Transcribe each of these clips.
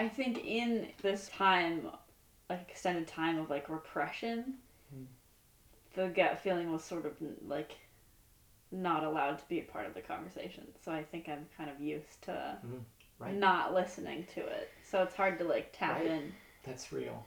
I think in this time, like extended time of like repression, Hmm. the gut feeling was sort of like not allowed to be a part of the conversation. So I think I'm kind of used to Mhm. Right. not listening to it. So it's hard to like tap Right. in. That's real.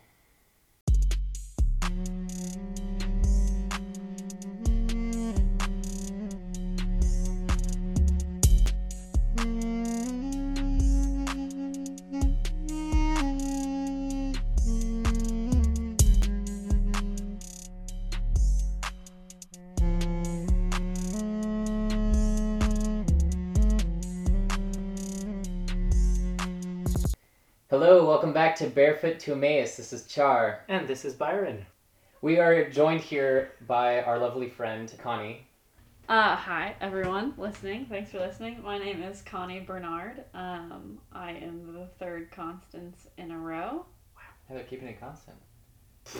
Back to Barefoot to Emmaus. This is Char. And this is Byron. We are joined here by our lovely friend Connie. Uh, hi everyone listening. Thanks for listening. My name is Connie Bernard. Um, I am the third Constance in a row. Yeah, they're keeping it constant.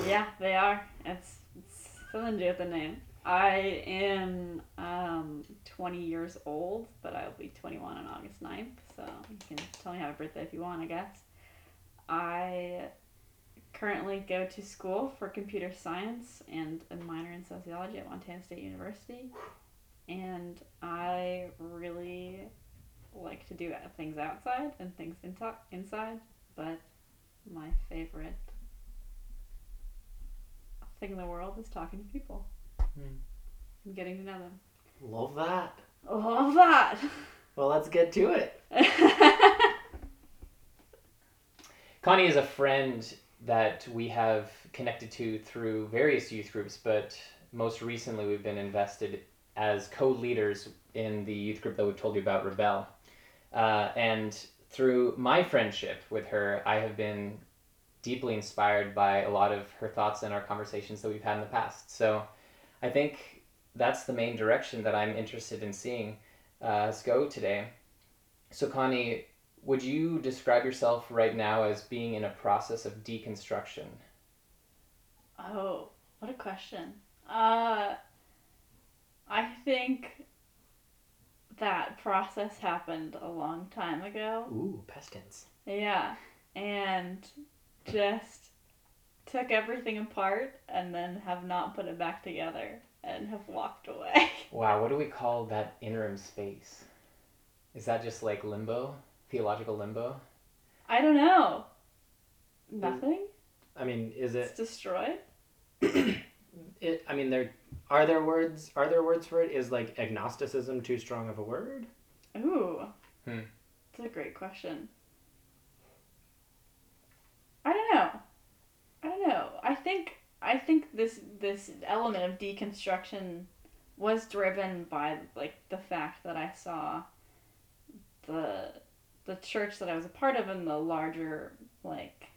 Yeah, they are. It's, it's something to do with the name. I am um, 20 years old, but I'll be 21 on August 9th, so you can tell me happy birthday if you want, I guess. I currently go to school for computer science and a minor in sociology at Montana State University. And I really like to do things outside and things into- inside, but my favorite thing in the world is talking to people Hmm. and getting to know them. Love that. Love that. Well, let's get to it. Connie is a friend that we have connected to through various youth groups, but most recently we've been invested as co-leaders in the youth group that we've told you about, Rebel. Uh, and through my friendship with her, I have been deeply inspired by a lot of her thoughts and our conversations that we've had in the past. So I think that's the main direction that I'm interested in seeing uh, us go today. So Connie, would you describe yourself right now as being in a process of deconstruction? oh, what a question. Uh, I think that process happened a long time ago. Ooh, past tense. Yeah, and just took everything apart and then have not put it back together and have walked away. Wow, what do we call that interim space? Is that just like limbo? Theological limbo? I don't know. Nothing? I mean, is It's it, destroyed? it? I mean, there are there words. Are there words for it? Is like agnosticism too strong of a word? Ooh. Hmm. That's a great question. I don't know. I don't know. I think I think this this element of deconstruction was driven by like the fact that I saw the the church that I was a part of and the larger like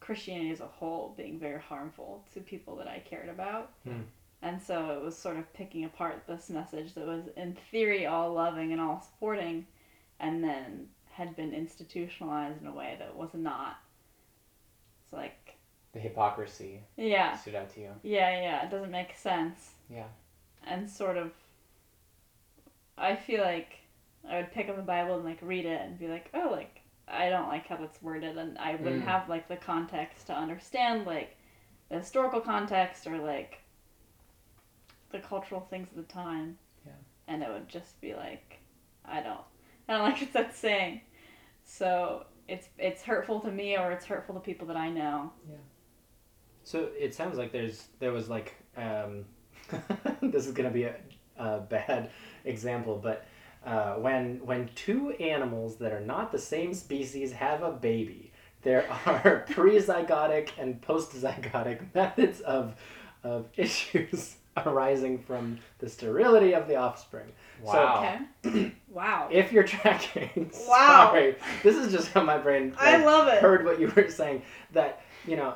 Christianity as a whole being very harmful to people that I cared about. Hmm. And so it was sort of picking apart this message that was in theory all loving and all supporting and then had been institutionalized in a way that was not. It's like The hypocrisy yeah. stood out to you. Yeah, yeah, it doesn't make sense. Yeah. And sort of I feel like I would pick up the Bible and like read it and be like, "Oh, like I don't like how that's worded." And I wouldn't Mm. have like the context to understand like the historical context or like the cultural things of the time. Yeah. And it would just be like, I don't I don't like what that's saying. So, it's it's hurtful to me or it's hurtful to people that I know. Yeah. So it sounds like there's there was like um, this is gonna be a, a bad example, but uh, when when two animals that are not the same species have a baby, there are pre-zygotic and post-zygotic methods of of issues arising from the sterility of the offspring. Wow. Okay. wow. If you're tracking, Wow. sorry, this is just how my brain I love it. heard what you were saying. That you know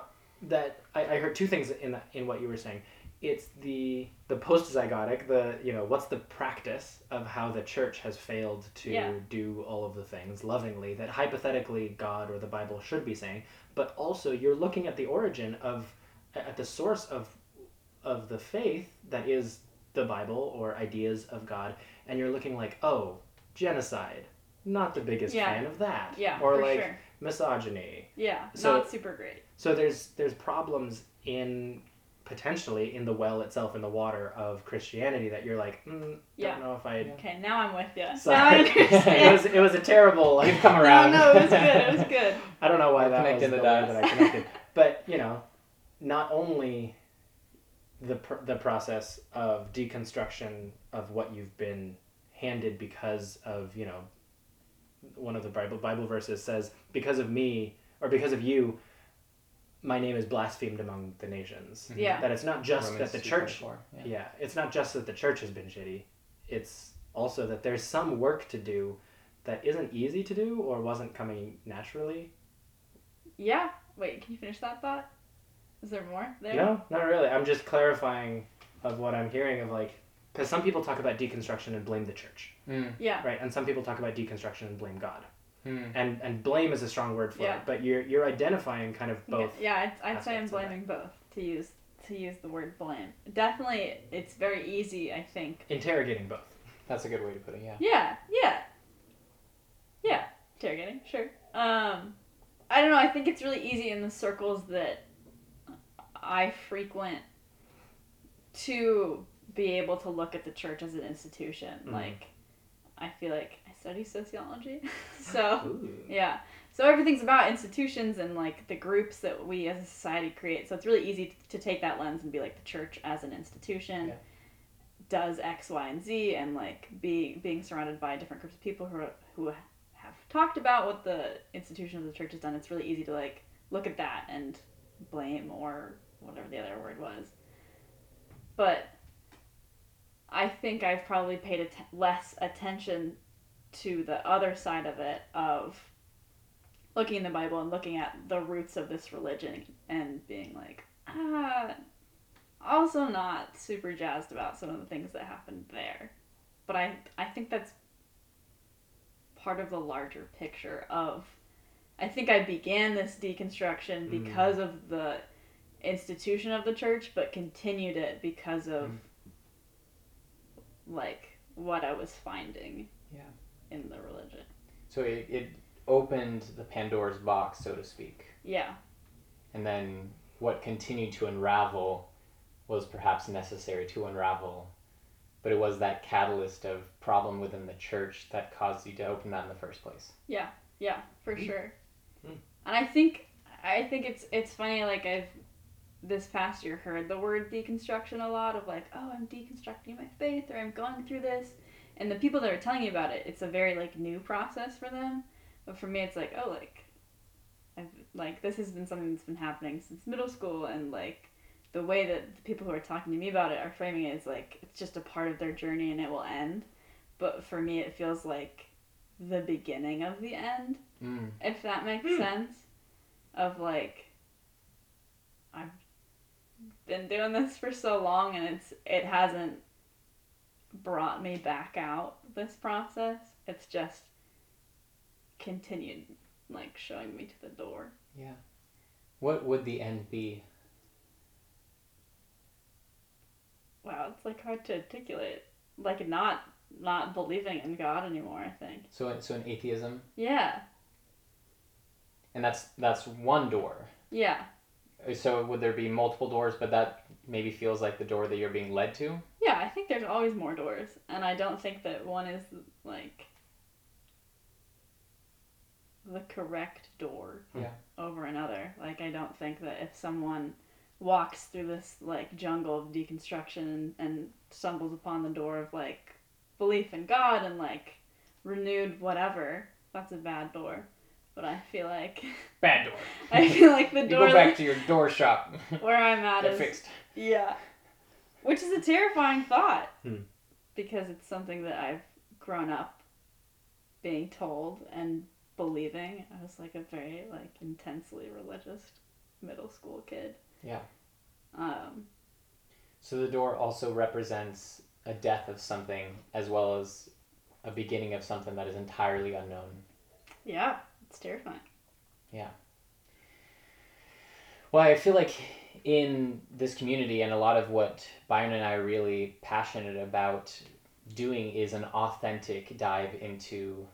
that I, I heard two things in that, in what you were saying. It's the the post zygotic, the you know what's the practice of how the church has failed to Yeah. do all of the things lovingly that hypothetically God or the Bible should be saying, but also you're looking at the origin of at the source of of the faith that is the Bible or ideas of God, and you're looking like oh genocide not the biggest Yeah. fan of that. Yeah, Or like sure. misogyny. Yeah, So- not super great. So there's there's problems in potentially in the well itself in the water of Christianity that you're like, mm, don't Yeah. know if I. Okay, now I'm with you. Now I understand. it was it was a terrible. Like, You've come around. no, no, it was good. It was good. I don't know why We're that was connecting the, the way dots. that I connected, but you know, not only the pr- the process of deconstruction of what you've been handed because of you know one of the Bible Bible verses says because of me or because of you my name is blasphemed among the nations Yeah. that it's not just Romans that the church Yeah. yeah it's not just that the church has been shitty it's also that there's some work to do that isn't easy to do or wasn't coming naturally Yeah. Wait, can you finish that thought? Is there more there? No, not really. I'm just clarifying of what I'm hearing of like, because some people talk about deconstruction and blame the church, Mm, Yeah. right? And some people talk about deconstruction and blame God. Mm. And and blame is a strong word for Yeah. it, but you're you're identifying kind of both. Yeah, I'd, I'd say I'm aspects of that. blaming both to use to use the word blame. Definitely, it's very easy. I think. Interrogating both. That's a good way to put it. Yeah. Yeah. Yeah. Yeah. Interrogating. Sure. Um, I don't know. I think it's really easy in the circles that I frequent to be able to look at the church as an institution. Mhm. Like, I feel like I study sociology, ah, so. Ooh. Yeah. So everything's about institutions and like the groups that we as a society create. So it's really easy to take that lens and be like the church as an institution Yeah. does X, Y, and Z, and like be being surrounded by different groups of people who are, who have talked about what the institution of the church has done. It's really easy to like look at that and blame or whatever the other word was. But I think I've probably paid att- less attention to the other side of it of looking in the Bible and looking at the roots of this religion and being like, ah, also not super jazzed about some of the things that happened there. But I, I think that's part of the larger picture of. I think I began this deconstruction Mm. because of the institution of the church, but continued it because of Mm. like what I was finding Yeah. In the religion. So it, it opened the Pandora's box, so to speak. Yeah. And then what continued to unravel was perhaps necessary to unravel. But it was that catalyst of problem within the church that caused you to open that in the first place. Yeah, yeah, for sure. Mm. And I think I think it's it's funny like I've this past year heard the word deconstruction a lot of like, oh, I'm deconstructing my faith or I'm going through this. And the people that are telling you about it, it's a very like new process for them. But for me it's like, oh, like I've like this has been something that's been happening since middle school and like the way that the people who are talking to me about it are framing it is like it's just a part of their journey and it will end. But for me it feels like the beginning of the end Mm. if that makes Hmm. sense of like I've been doing this for so long and it's it hasn't brought me back out this process it's just continued like showing me to the door Yeah. What would the end be? wow it's like hard to articulate like not not believing in god anymore i think So, so an atheism, yeah and that's that's one door. yeah So would there be multiple doors, but that maybe feels like the door that you're being led to? Yeah, I think there's always more doors, and I don't think that one is like the correct door Yeah. over another. Like I don't think that if someone walks through this like jungle of deconstruction and, and stumbles upon the door of like belief in God and like renewed whatever, that's a bad door. But I feel like Bad door. I feel like the You door go back to your door shop. where I'm at Get is fixed. yeah. Which is a terrifying thought. Hmm. Because it's something that I've grown up being told and believing. I was like a very like intensely religious middle school kid. Yeah. Um So the door also represents a death of something as well as a beginning of something that is entirely unknown. yeah, it's terrifying. Yeah. Well, I feel like in this community and a lot of what Byron and I are really passionate about doing is an authentic dive into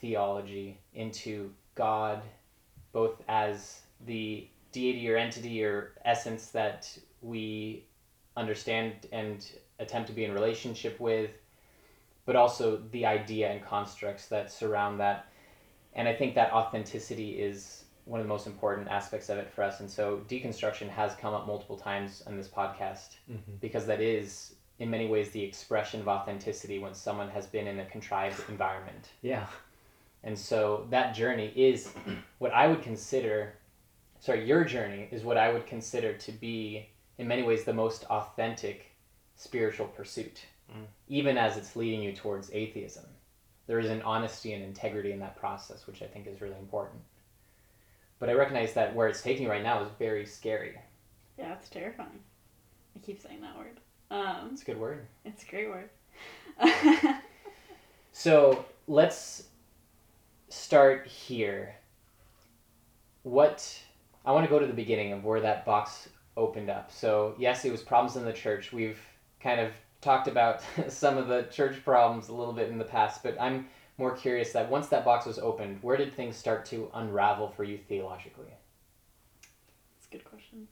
theology into God, both as the deity or entity or essence that we understand and attempt to be in relationship with, but also the idea and constructs that surround that. And I think that authenticity is one of the most important aspects of it for us. And so deconstruction has come up multiple times on this podcast Mm-hmm. because that is in many ways the expression of authenticity when someone has been in a contrived environment. Yeah. And so that journey is what I would consider, sorry, your journey is what I would consider to be, in many ways, the most authentic spiritual pursuit, Mm. even as it's leading you towards atheism. There is an honesty and integrity in that process, which I think is really important. But I recognize that where it's taking you right now is very scary. Yeah, it's terrifying. I keep saying that word. Um, It's a good word. it's a great word. So let's start here. What I want to go to the beginning of where that box opened up. So yes, it was problems in the church. We've kind of talked about some of the church problems a little bit in the past, but I'm more curious that once that box was opened, where did things start to unravel for you theologically? That's a good question.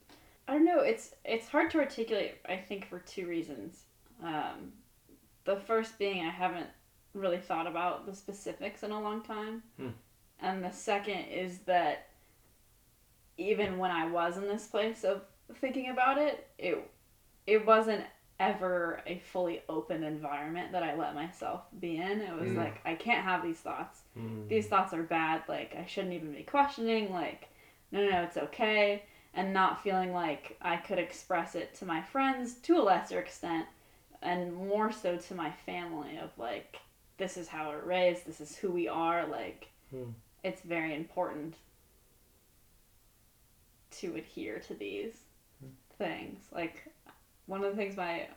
I don't know. It's it's hard to articulate. I think for two reasons. Um, the first being I haven't really thought about the specifics in a long time, Hmm. and the second is that even when I was in this place of thinking about it, it it wasn't ever a fully open environment that I let myself be in. It was Mm. like I can't have these thoughts Mm. these thoughts are bad like i shouldn't even be questioning like no no no it's okay and not feeling like i could express it to my friends to a lesser extent and more so to my family of like this is how we're raised this is who we are like Hmm. it's very important to adhere to these things like one of the things my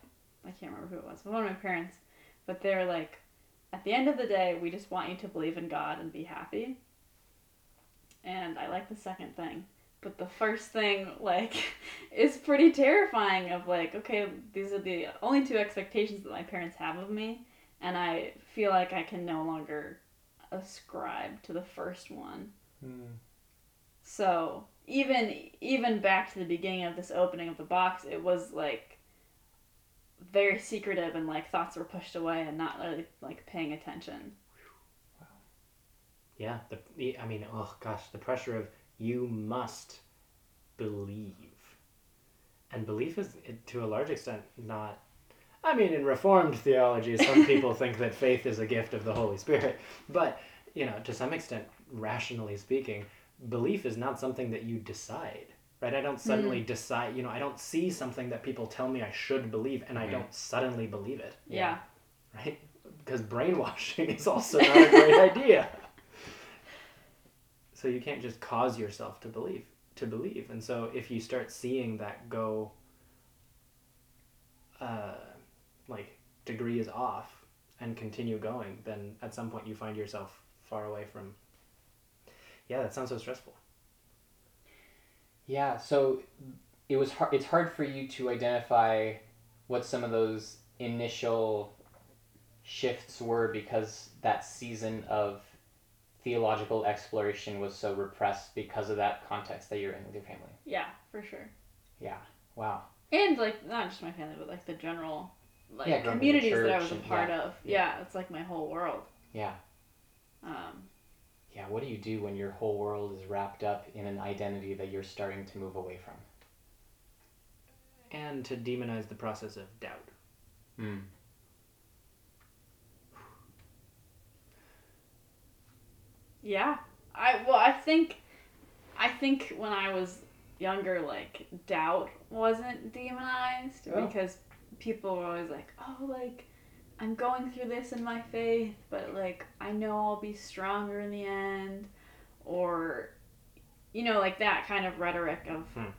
i can't remember who it was but one of my parents but they're like at the end of the day, we just want you to believe in God and be happy. And I like the second thing. But the first thing, like, is pretty terrifying of like, okay, these are the only two expectations that my parents have of me. And I feel like I can no longer ascribe to the first one. Hmm. So even even back to the beginning of this opening of the box, it was like very secretive and like thoughts were pushed away and not really like paying attention. Yeah. The, the I mean, oh gosh, the pressure of you must believe, and belief is to a large extent not. I mean, in Reformed theology, some people think that faith is a gift of the Holy Spirit, but you know, to some extent, rationally speaking, belief is not something that you decide. Right? I don't suddenly decide. You know, I don't see something that people tell me I should believe, and I Mhm. don't suddenly believe it. Yeah. Right? Because brainwashing is also not a great idea. So you can't just cause yourself to believe to believe. And so if you start seeing that go uh, like degree is off and continue going, then at some point you find yourself far away from Yeah, that sounds so stressful. Yeah, so it was hard. It's hard for you to identify what some of those initial shifts were because that season of theological exploration was so repressed because of that context that you're in with your family. Yeah, for sure. Yeah. Wow. And like not just my family, but like the general like Yeah, growing up in the communities that I was a and- part yeah, of. yeah. Yeah. it's like my whole world. Yeah. Um, Yeah. What do you do when your whole world is wrapped up in an identity that you're starting to move away from? And to demonize the process of doubt. Hmm. yeah. I well, I think I think when I was younger, like doubt wasn't demonized Oh. because people were always like, "Oh, like I'm going through this in my faith, but like I know I'll be stronger in the end," or you know, like that kind of rhetoric of Hmm.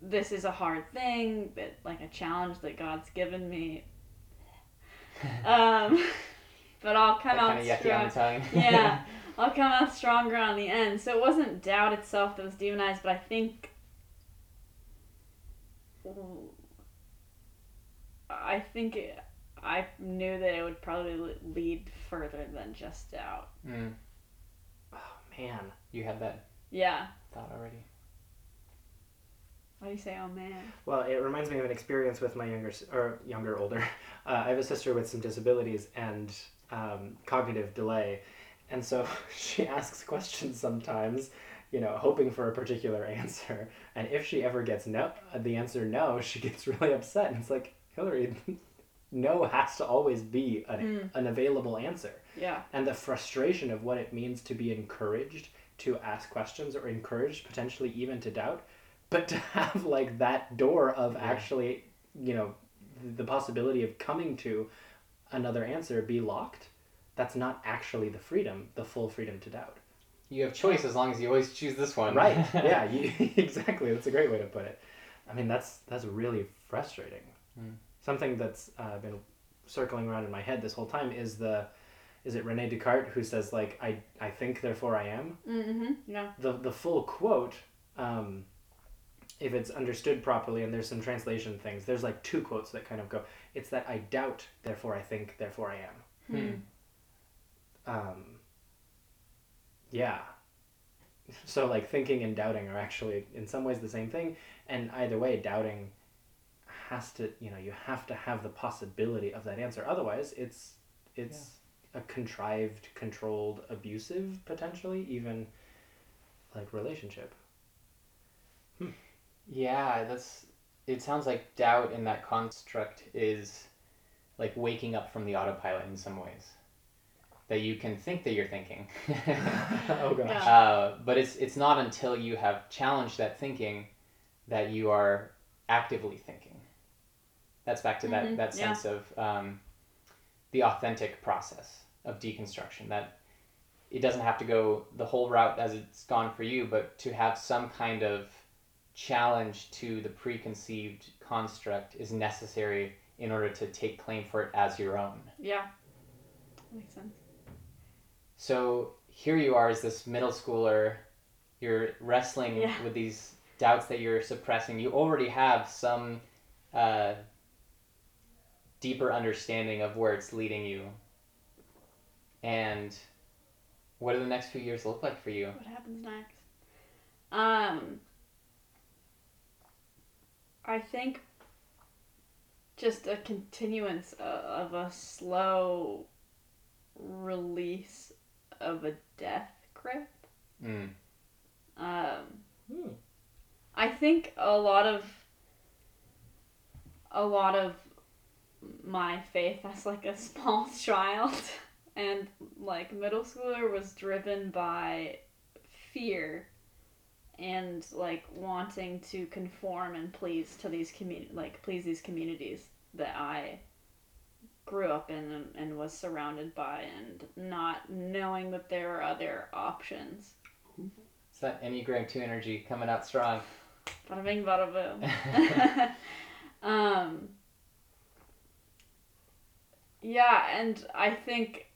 this is a hard thing, but like a challenge that God's given me. Um, but I'll come That out kind of strong. Yeah. I'll come out stronger on the end. So it wasn't doubt itself that was demonized, but I think. I think it, I knew that it would probably lead further than just out. Mm. Man. You had that Yeah. thought already. Why do you say, oh man? Well, it reminds me of an experience with my younger, or younger, older. Uh, I have a sister with some disabilities and um, cognitive delay, and so she asks questions sometimes, you know, hoping for a particular answer. And if she ever gets no, the answer no, she gets really upset. And it's like Hillary, no has to always be an, Mm. an available answer. Yeah. And the frustration of what it means to be encouraged to ask questions or encouraged potentially even to doubt but to have like that door of Yeah. actually you know the possibility of coming to another answer be locked that's not actually the freedom the full freedom to doubt You have choice as long as you always choose this one. right yeah you, exactly that's a great way to put it i mean that's that's really frustrating Mm. Something that's uh, been circling around in my head this whole time is the is it rene descartes who says like i i think therefore i am Mm-hmm. Yeah. the the full quote um, if it's understood properly and there's some translation things there's like two quotes that kind of go it's that i doubt therefore i think therefore i am Hmm. um, yeah so like thinking and doubting are actually in some ways the same thing and either way doubting has to you know you have to have the possibility of that answer otherwise it's it's a contrived controlled abusive potentially even like relationship Yeah, that's. It sounds like doubt in that construct is like waking up from the autopilot in some ways. That you can think that you're thinking. oh gosh Yeah. uh, but it's it's not until you have challenged that thinking that you are actively thinking. That's back to Mhm, that that yeah. sense of um, the authentic process of deconstruction. That it doesn't have to go the whole route as it's gone for you, but to have some kind of challenge to the preconceived construct is necessary in order to take claim for it as your own. Yeah. Makes sense. So here you are as this middle schooler, you're wrestling Yeah. with these doubts that you're suppressing. You already have some uh, deeper understanding of where it's leading you. And what do the next few years look like for you? What happens next? Um, I think just a continuance of a slow release of a death grip. Mm. Um, Hmm. I think a lot of a lot of my faith as like a small child and like middle schooler was driven by fear and like wanting to conform and please to these community like please these communities that I grew up in and, and was surrounded by and not knowing that there are other options. It's that Enneagram 2 energy coming out strong. Bada bing, bada boom. um, yeah, and I think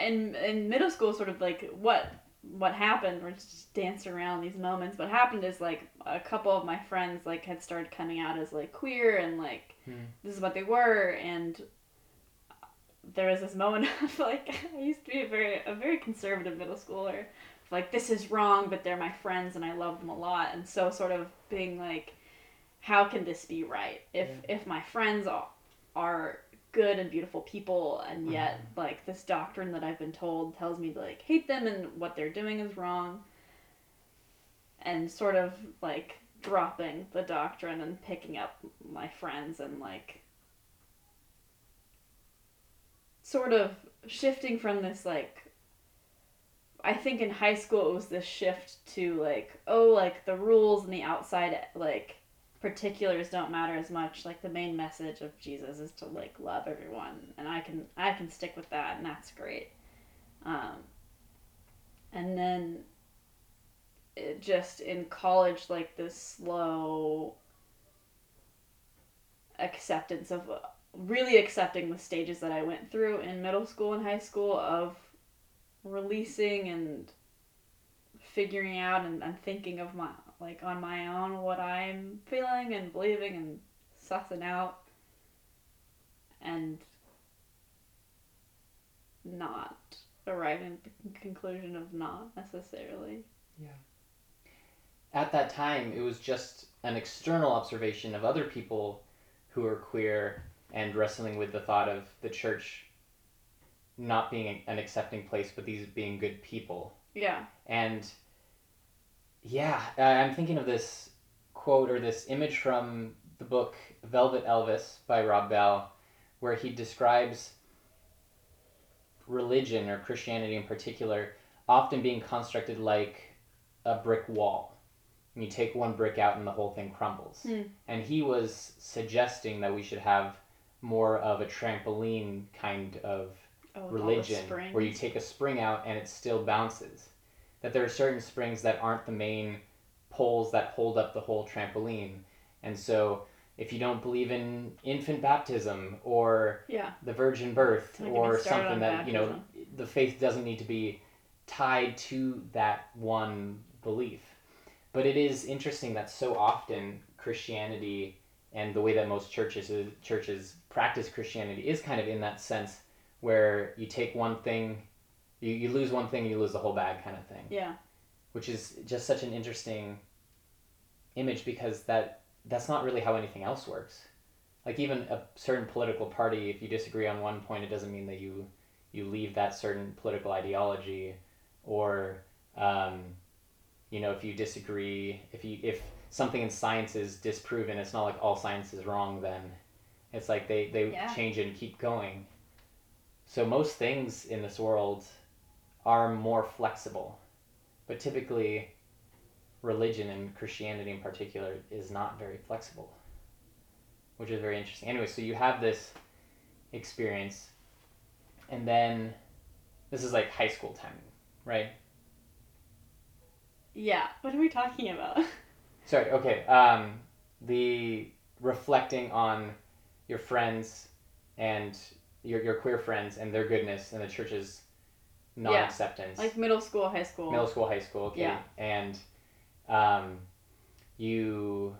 in in middle school, sort of like what what happened. We're just dancing around these moments. What happened is like a couple of my friends like had started coming out as like queer and like Hmm. this is what they were and there was this moment of like I used to be a very a very conservative middle schooler like this is wrong but they're my friends and i love them a lot and so sort of being like how can this be right? If if my friends are, are good and beautiful people and uh-huh. yet like this doctrine that i've been told tells me to like hate them and what they're doing is wrong and sort of like dropping the doctrine and picking up my friends and like sort of shifting from this like I think in high school it was this shift to like oh like the rules and the outside like particulars don't matter as much. Like the main message of Jesus is to like love everyone and I can I can stick with that and that's great. Um and then it just in college like this slow acceptance of really accepting the stages that I went through in middle school and high school of releasing and figuring out and, and thinking of my like on my own what I'm feeling and believing and sussing out and not arriving at the conclusion of not necessarily. Yeah. At that time, it was just an external observation of other people who are queer and wrestling with the thought of the church not being an accepting place, but these being good people. Yeah. And yeah, uh, I'm thinking of this quote or this image from the book Velvet Elvis by Rob Bell, where he describes religion or Christianity in particular often being constructed like a brick wall. And you take one brick out and the whole thing crumbles. Hmm. And he was suggesting that we should have more of a trampoline kind of Oh, with all the religion where you take a spring out and it still bounces. That there are certain springs that aren't the main poles that hold up the whole trampoline. And so if you don't believe in infant baptism or Yeah. the virgin birth Don't get me or something that, you know, the faith doesn't need to be tied to that one belief. But it is interesting that so often Christianity and the way that most churches churches practice Christianity is kind of in that sense where you take one thing, you, you lose one thing, you lose the whole bag kind of thing, Yeah. which is just such an interesting image because that that's not really how anything else works. Like even a certain political party, if you disagree on one point, it doesn't mean that you you leave that certain political ideology, or um, you know if you disagree, if you if something in science is disproven, it's not like all science is wrong. Then it's like they they Yeah. change it and keep going. So most things in this world are more flexible, but typically religion and Christianity in particular is not very flexible, which is very interesting. Anyway, so you have this experience, and then this is like high school time, right? Yeah. What are we talking about? Sorry, okay. Um, the reflecting on your friends and your, your queer friends and their goodness and the church's non acceptance. like middle school, high school. middle school, high school, okay. Yeah. And um, you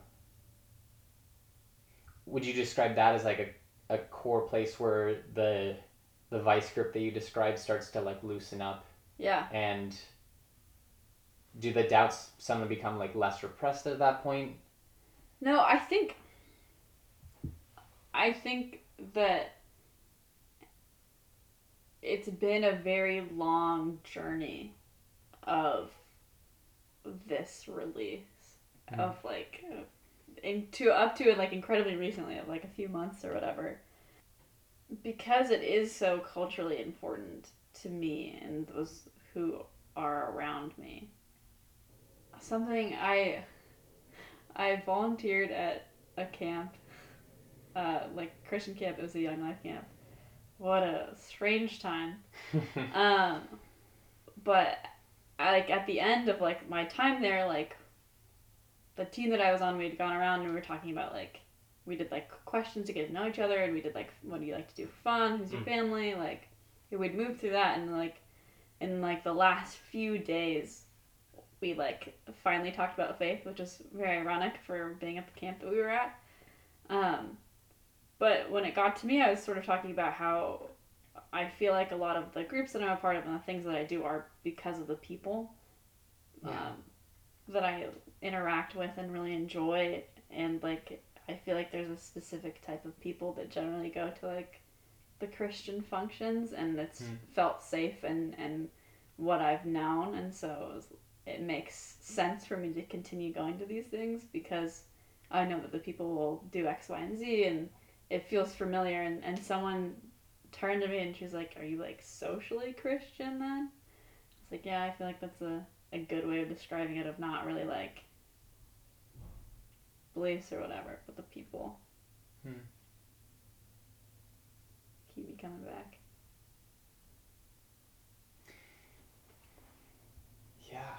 would you describe that as like a, a core place where the the vice grip that you described starts to like loosen up Yeah. and do the doubts suddenly become like less repressed at that point? No, I think I think that it's been a very long journey of this release Mhm. of like into up to it like incredibly recently of like a few months or whatever. Because it is so culturally important to me and those who are around me. Something i i volunteered at a camp uh like christian camp. It was a young life camp what a strange time. Um but I, like at the end of like my time there like the team that i was on we'd gone around and we were talking about like we did like questions to get to know each other and we did like what do you like to do for fun? Who's your Mm. family? Like we'd move through that and like in like the last few days we like finally talked about faith which is very ironic for being at the camp that we were at. Um but when it got to me i was sort of talking about how I feel like a lot of the groups that I'm a part of and the things that I do are because of the people Yeah. um, that I interact with and really enjoy. And like, I feel like there's a specific type of people that generally go to like the Christian functions, and it's Hmm. felt safe and and what I've known, and so it, was, it makes sense for me to continue going to these things because I know that the people will do X, Y, and Z, and it feels familiar. And and someone turned to me and she was like, "Are you like socially Christian then?" It's like, yeah, I feel like that's a, a good way of describing it of not really like beliefs or whatever, but the people. Hmm. Keep me coming back. Yeah.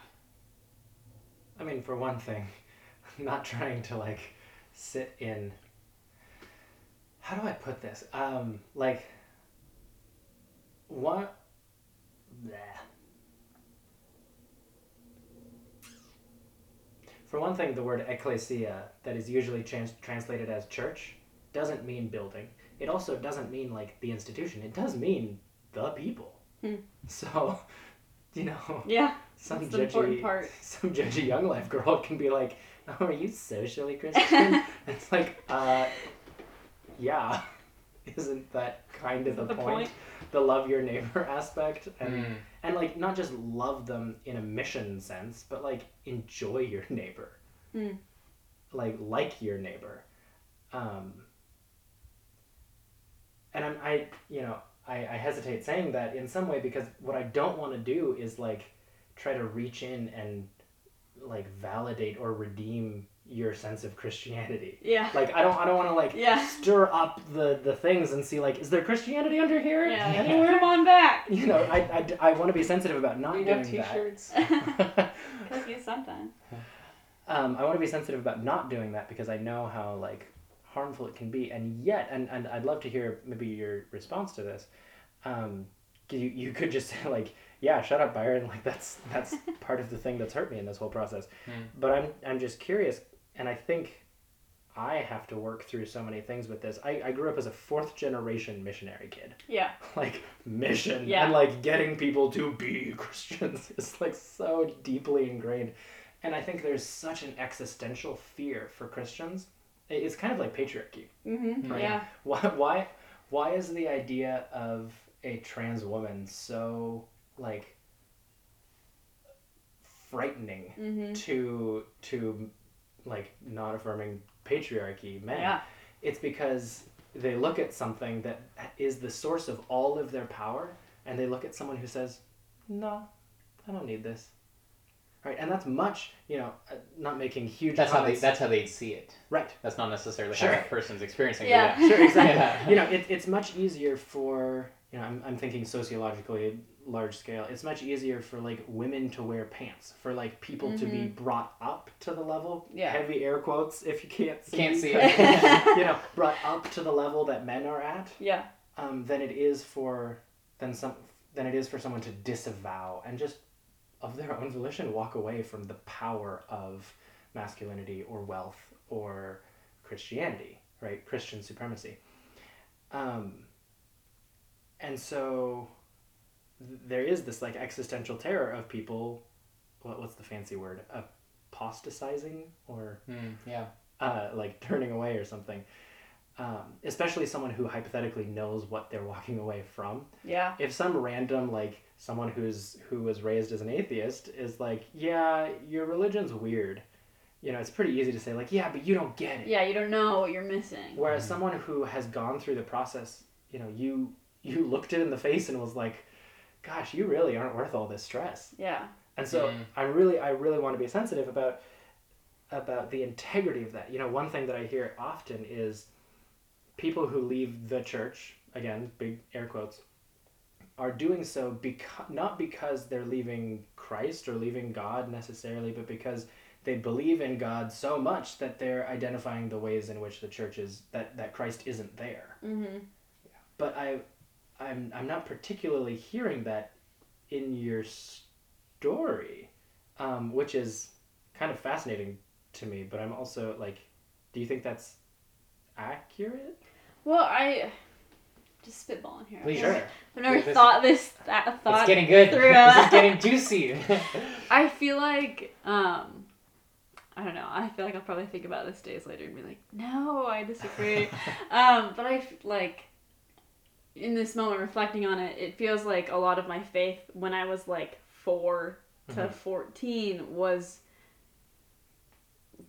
I mean, for one thing, I'm not trying to like sit in. How do I put this? Um, like, what? Bleh. For one thing, the word ecclesia, that is usually trans- translated as church, doesn't mean building. It also doesn't mean like the institution. It does mean the people. Hmm. So, you know, Yeah. some judgy, part. some judgy young life girl can be like, "Oh, are you socially Christian?" it's like, uh, yeah, isn't that kind of Isn't the, the point? point? The love your neighbor aspect, and Mm. and like not just love them in a mission sense, but like enjoy your neighbor, Mm. like like your neighbor, um. And I'm I you know I, I hesitate saying that in some way because what I don't want to do is like try to reach in and like validate or redeem your sense of Christianity. Yeah. Like I don't I don't want to like Yeah. stir up the the things and see like is there Christianity under here Yeah. anywhere? Come on back. You know I, I, I want to be sensitive about not We doing have t-shirts. that. Cookies sometimes. um, I want to be sensitive about not doing that because I know how like harmful it can be, and yet, and, and I'd love to hear maybe your response to this. Um, you you could just say like, yeah, shut up, Byron. Like that's that's part of the thing that's hurt me in this whole process. Hmm. But I'm I'm just curious, and I think I have to work through so many things with this. I, I grew up as a fourth generation missionary kid. Yeah. Like mission Yeah. and like getting people to be Christians is like so deeply ingrained. And I think there's such an existential fear for Christians. It's kind of like patriarchy. Mm-hmm. Right. Yeah. Why why why is the idea of a trans woman so like frightening Mm-hmm. to to like not affirming patriarchy men? Yeah. it's because they look at something that is the source of all of their power and they look at someone who says no i don't need this right and that's much you know uh, not making huge That's how they. That's how they see it. right That's not necessarily Sure. how that person's experiencing it. Yeah. sure exactly Yeah. you know it, it's much easier for you know I'm, I'm thinking sociologically large scale it's much easier for like women to wear pants for like people to be brought up to the level Yeah. heavy air quotes if you can't see Can't see it. you know brought up to the level that men are at Yeah. um, than it is for than some than it is for someone to disavow and just of their own volition walk away from the power of masculinity or wealth or Christianity, right? Christian supremacy. Um, and so there is this like existential terror of people. What, what's the fancy word? Apostatizing or Mm, yeah. uh, like turning away or something. Um, especially someone who hypothetically knows what they're walking away from. Yeah. If some random like someone who's who was raised as an atheist is like, yeah, your religion's weird. You know, it's pretty easy to say like, yeah, but you don't get it. Yeah. You don't know what you're missing. Whereas Mhm. someone who has gone through the process, you know, you you looked it in the face and was like, gosh, you really aren't worth all this stress. Yeah. And so Mhm. I really I really want to be sensitive about about the integrity of that. You know, one thing that I hear often is people who leave the church, again, big air quotes, are doing so because not because they're leaving Christ or leaving God necessarily, but because they believe in God so much that they're identifying the ways in which the church is that, that Christ isn't there. Mm-hmm. But I I'm I'm not particularly hearing that in your story, um, which is kind of fascinating to me. But I'm also like, do you think that's accurate? Well, I just spitballing here. Please. sure. I've never This- thought this. That, thought It's getting good. through, this is getting juicy. I feel like um I don't know. I feel like I'll probably think about this days later and be like, "No, I disagree." um, but I like in this moment reflecting on it, it feels like a lot of my faith when I was like 4 to Mhm. 14 was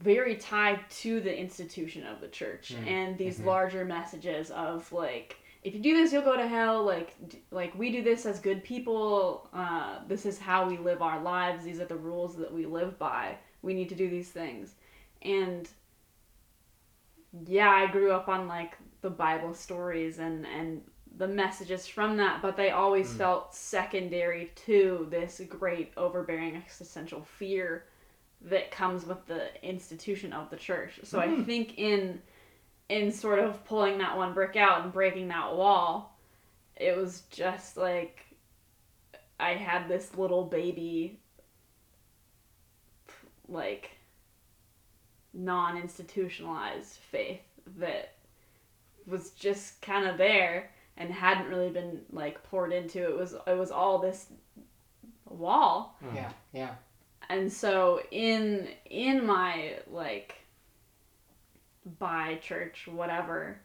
very tied to the institution of the church Mm. and these Mhm. larger messages of like if you do this you'll go to hell like d- like we do this as good people uh, this is how we live our lives these are the rules that we live by we need to do these things and yeah i grew up on like the bible stories and and the messages from that but they always Mm. felt secondary to this great overbearing existential fear that comes with the institution of the church so i Mm. think in in sort of pulling that one brick out and breaking that wall it was just like i had this little baby like non-institutionalized faith that was just kind of there and hadn't really been like poured into. It was it was all this wall. Yeah, yeah. And so in in my like by church whatever,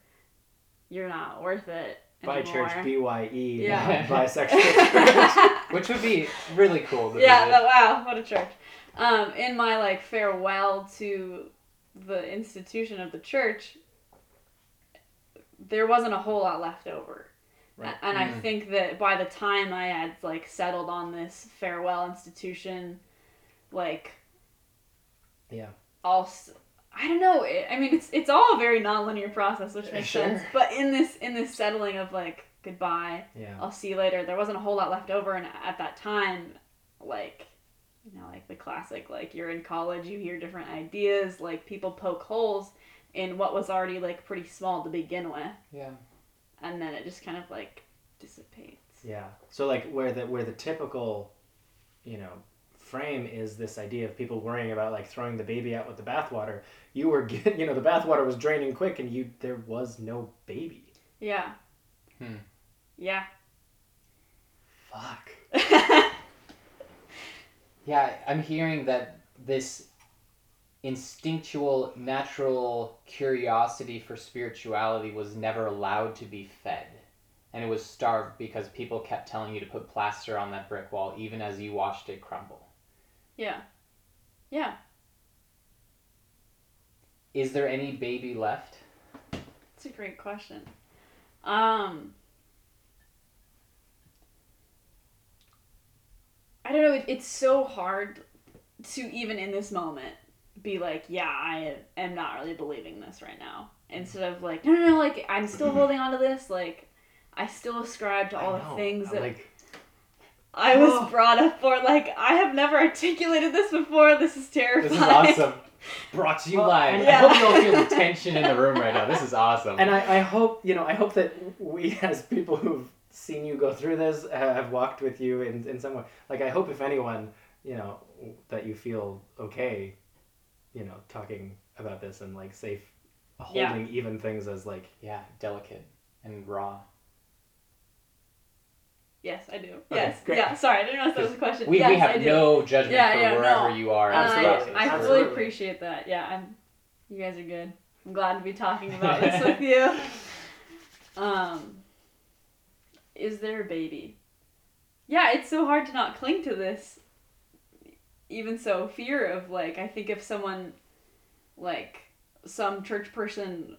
you're not worth it. By church, anymore. B Y E, Yeah. not bisexual. Which would be really cool. To yeah, but wow, what a church. Um, in my like farewell to the institution of the church, there wasn't a whole lot left over. Right. A- And I Mm. think that by the time I had like settled on this farewell institution, like Yeah. all s- I don't know. It, I mean, it's it's all a very nonlinear process, which makes Sure. sense. But in this in this settling of like goodbye, Yeah. I'll see you later. There wasn't a whole lot left over, and at that time, like, you know, like the classic, like you're in college, you hear different ideas, like people poke holes in what was already like pretty small to begin with, yeah. and then it just kind of like dissipates. Yeah. So like where the where the typical, you know, frame is this idea of people worrying about like throwing the baby out with the bathwater. You were get, you know the bathwater was draining quick and you there was no baby. Yeah. Hmm. Yeah. Fuck. Yeah, I'm hearing that this instinctual, natural curiosity for spirituality was never allowed to be fed. And it was starved because people kept telling you to put plaster on that brick wall even as you watched it crumble. yeah. Yeah. Is there any baby left? It's a great question. Um, I don't know. It, it's so hard to even in this moment be like, yeah, I am not really believing this right now. Mm-hmm. Instead of like, no, no, no, like I'm still mm-hmm. holding on to this. Like, I still ascribe to all the know. things I'm that like I was Oh. brought up for. Like, I have never articulated this before. This is terrifying. This is awesome. Brought to you Well, live. and- I hope you all feel the tension in the room right now. This is awesome. and I, I hope you know I hope that we as people who've seen you go through this have walked with you in, in some way. Like I hope if anyone you know that you feel okay, you know, talking about this and like safe Yeah. holding even things as like yeah, delicate and raw. Yes, I do. Okay, yes. great. Yeah. Sorry, I didn't know if that was a question. We, yes, we I have do. no judgment Yeah, for yeah, wherever no. you are Uh. I, process. I fully Absolutely. appreciate that. Yeah, I'm. You guys are good. I'm glad to be talking about this with you. Um, is there a baby? Yeah, it's so hard to not cling to this. Even so, fear of like I think if someone, like some church person,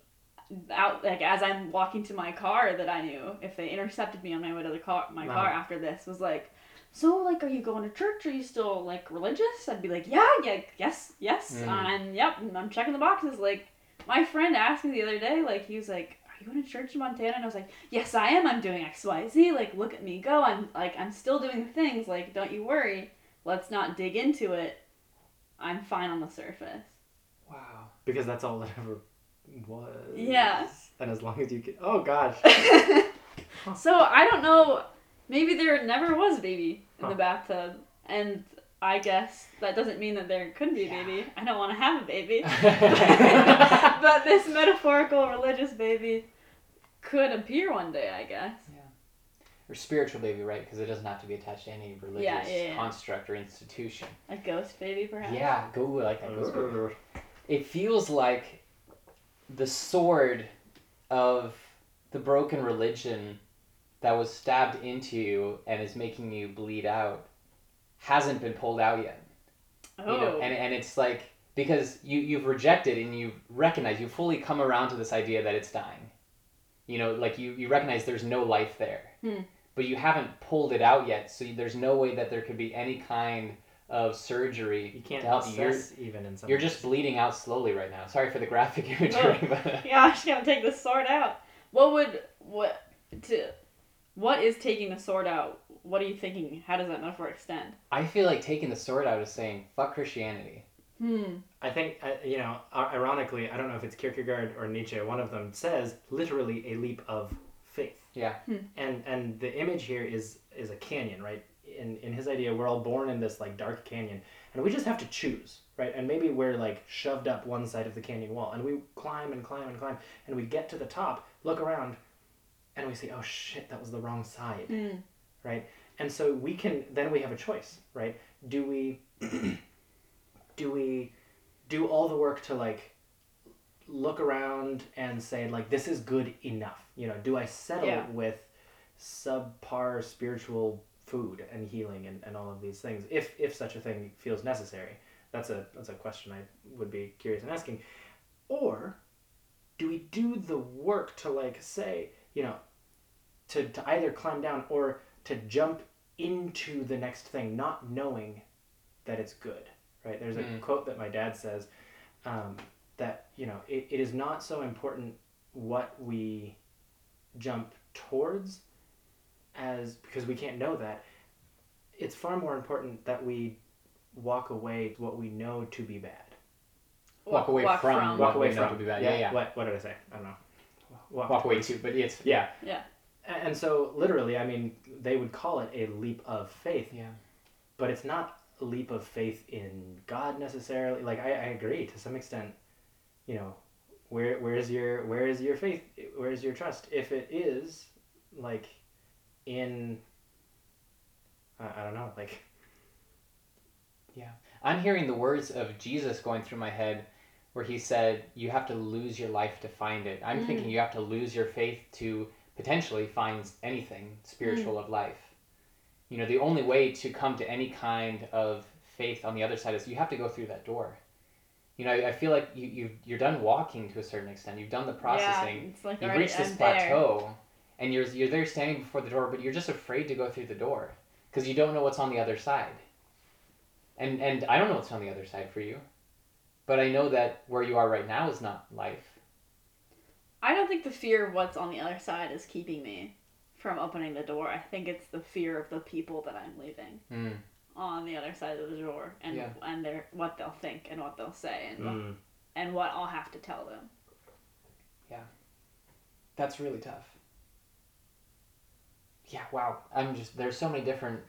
out like as I'm walking to my car that I knew if they intercepted me on my way to the car my car Uh-huh. after this was like so like are you going to church? Are you still like religious? I'd be like yeah yeah yes yes Mm. and yep i'm checking the boxes. Like my friend asked me the other day like he was like are you going to church in montana? And i was like yes i am i'm doing xyz like look at me go i'm like i'm still doing things like don't you worry let's not dig into it i'm fine on the surface Wow. because that's all it ever was. Yeah. And as long as you can, oh gosh, so I don't know. Maybe there never was a baby in Huh. the bathtub, and I guess that doesn't mean that there couldn't be a baby. I don't want to have a baby, but this metaphorical religious baby could appear one day. I guess. Or spiritual baby, right? Because it doesn't have to be attached to any religious Yeah, yeah, yeah. construct or institution. A ghost baby, perhaps. Yeah, go like that. Ghost baby. It feels like the sword of the broken religion that was stabbed into you and is making you bleed out hasn't been pulled out yet. Oh. You know, and, and it's like because you you've rejected and you recognize you fully come around to this idea that it's dying. You know, like you you recognize there's no life there, Hmm. But you haven't pulled it out yet. So there's no way that there could be any kind of surgery You can't to help you. You're, assess even in some. you're ways. just bleeding out slowly right now. Sorry for the graphic imagery, but yeah, I'm just gonna take the sword out. What would what to? What is taking the sword out? What are you thinking? How does that metaphor extend? I feel like taking the sword out is saying fuck Christianity. Hmm. I think uh, you know. Ironically, I don't know if it's Kierkegaard or Nietzsche. One of them says literally a leap of faith. Yeah. Hmm. And and the image here is is a canyon, right? In in his idea, we're all born in this like dark canyon, and we just have to choose, right? And maybe we're like shoved up one side of the canyon wall, and we climb and climb and climb, and we get to the top, look around, and we say, "Oh shit, that was the wrong side." Mm. right? And so we can then we have a choice, right? Do we do we do all the work to like look around and say like this is good enough? You know, do I settle Yeah. with subpar spiritual food and healing and, and all of these things if if such a thing feels necessary? That's a that's a question I would be curious in asking. Or do we do the work to like say, you know, to, to either climb down or to jump into the next thing, not knowing that it's good, right? There's a Mm. quote that my dad says um, that, you know, it, it is not so important what we jump towards as because we can't know that. It's far more important that we walk away what we know to be bad. Walk away from from. Walk Walk away away from. to be bad. Yeah, yeah. What, what did I say? I don't know. Walk, Walk away towards. too, but it's Yeah. Yeah. And so, literally, I mean, they would call it a leap of faith, yeah. but it's not a leap of faith in God necessarily. Like, I, I agree to some extent. You know, where where's your where is your faith? Where is your trust? If it is like in, I, I don't know, like Yeah. I'm hearing the words of Jesus going through my head where he said, You have to lose your life to find it. I'm Mm. thinking you have to lose your faith to potentially find anything spiritual of life. You know, the only way to come to any kind of faith on the other side is you have to go through that door. You know, I, feel like you, you, you're done walking to a certain extent. You've done the processing. Yeah, it's like You've reached this I'm there. plateau, and you're, you're there standing before the door, but you're just afraid to go through the door because you don't know what's on the other side. And and I don't know what's on the other side for you, but I know that where you are right now is not life. I don't think the fear of what's on the other side is keeping me from opening the door. I think it's the fear of the people that I'm leaving Mm. On the other side of the door and Yeah. and their what they'll think and what they'll say and what, mm, and what I'll have to tell them. Yeah. That's really tough. Yeah, wow. I'm just there's so many different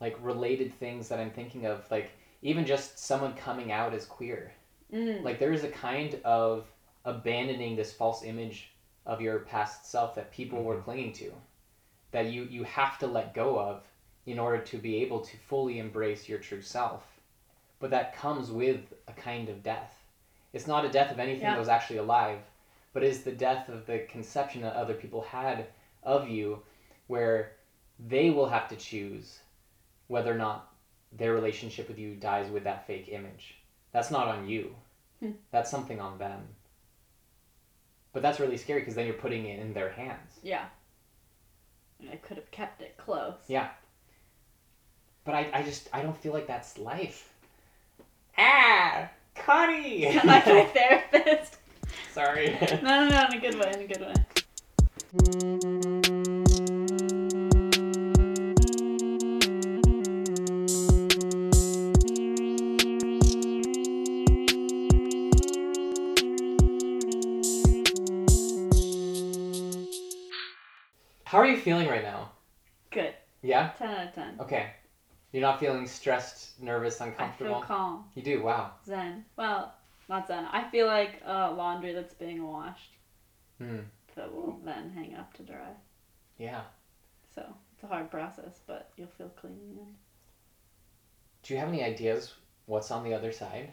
like related things that I'm thinking of like even just someone coming out as queer. Mm. Like there is a kind of abandoning this false image of your past self that people were clinging to that you you have to let go of in order to be able to fully embrace your true self. But that comes with a kind of death. It's not a death of anything Yeah. that was actually alive, but is the death of the conception that other people had of you where they will have to choose whether or not their relationship with you dies with that fake image. That's not on you. Hmm. That's something on them. But that's really scary because then you're putting it in their hands. Yeah. And I could have kept it close. Yeah. But I, I just I don't feel like that's life. Ah, Connie. like my therapist. Sorry. No, no, no, in a good way, in a good way. How are you feeling right now? Good. Yeah. Ten out of ten. Okay. You're not feeling stressed, nervous, uncomfortable. I uncomfortable. feel calm, You do. Wow. zen. Well, not zen. I feel like uh, laundry that's being washed Hmm. that will then hang up to dry. Yeah. So it's a hard process, but you'll feel clean in the end. Do you have any ideas what's on the other side?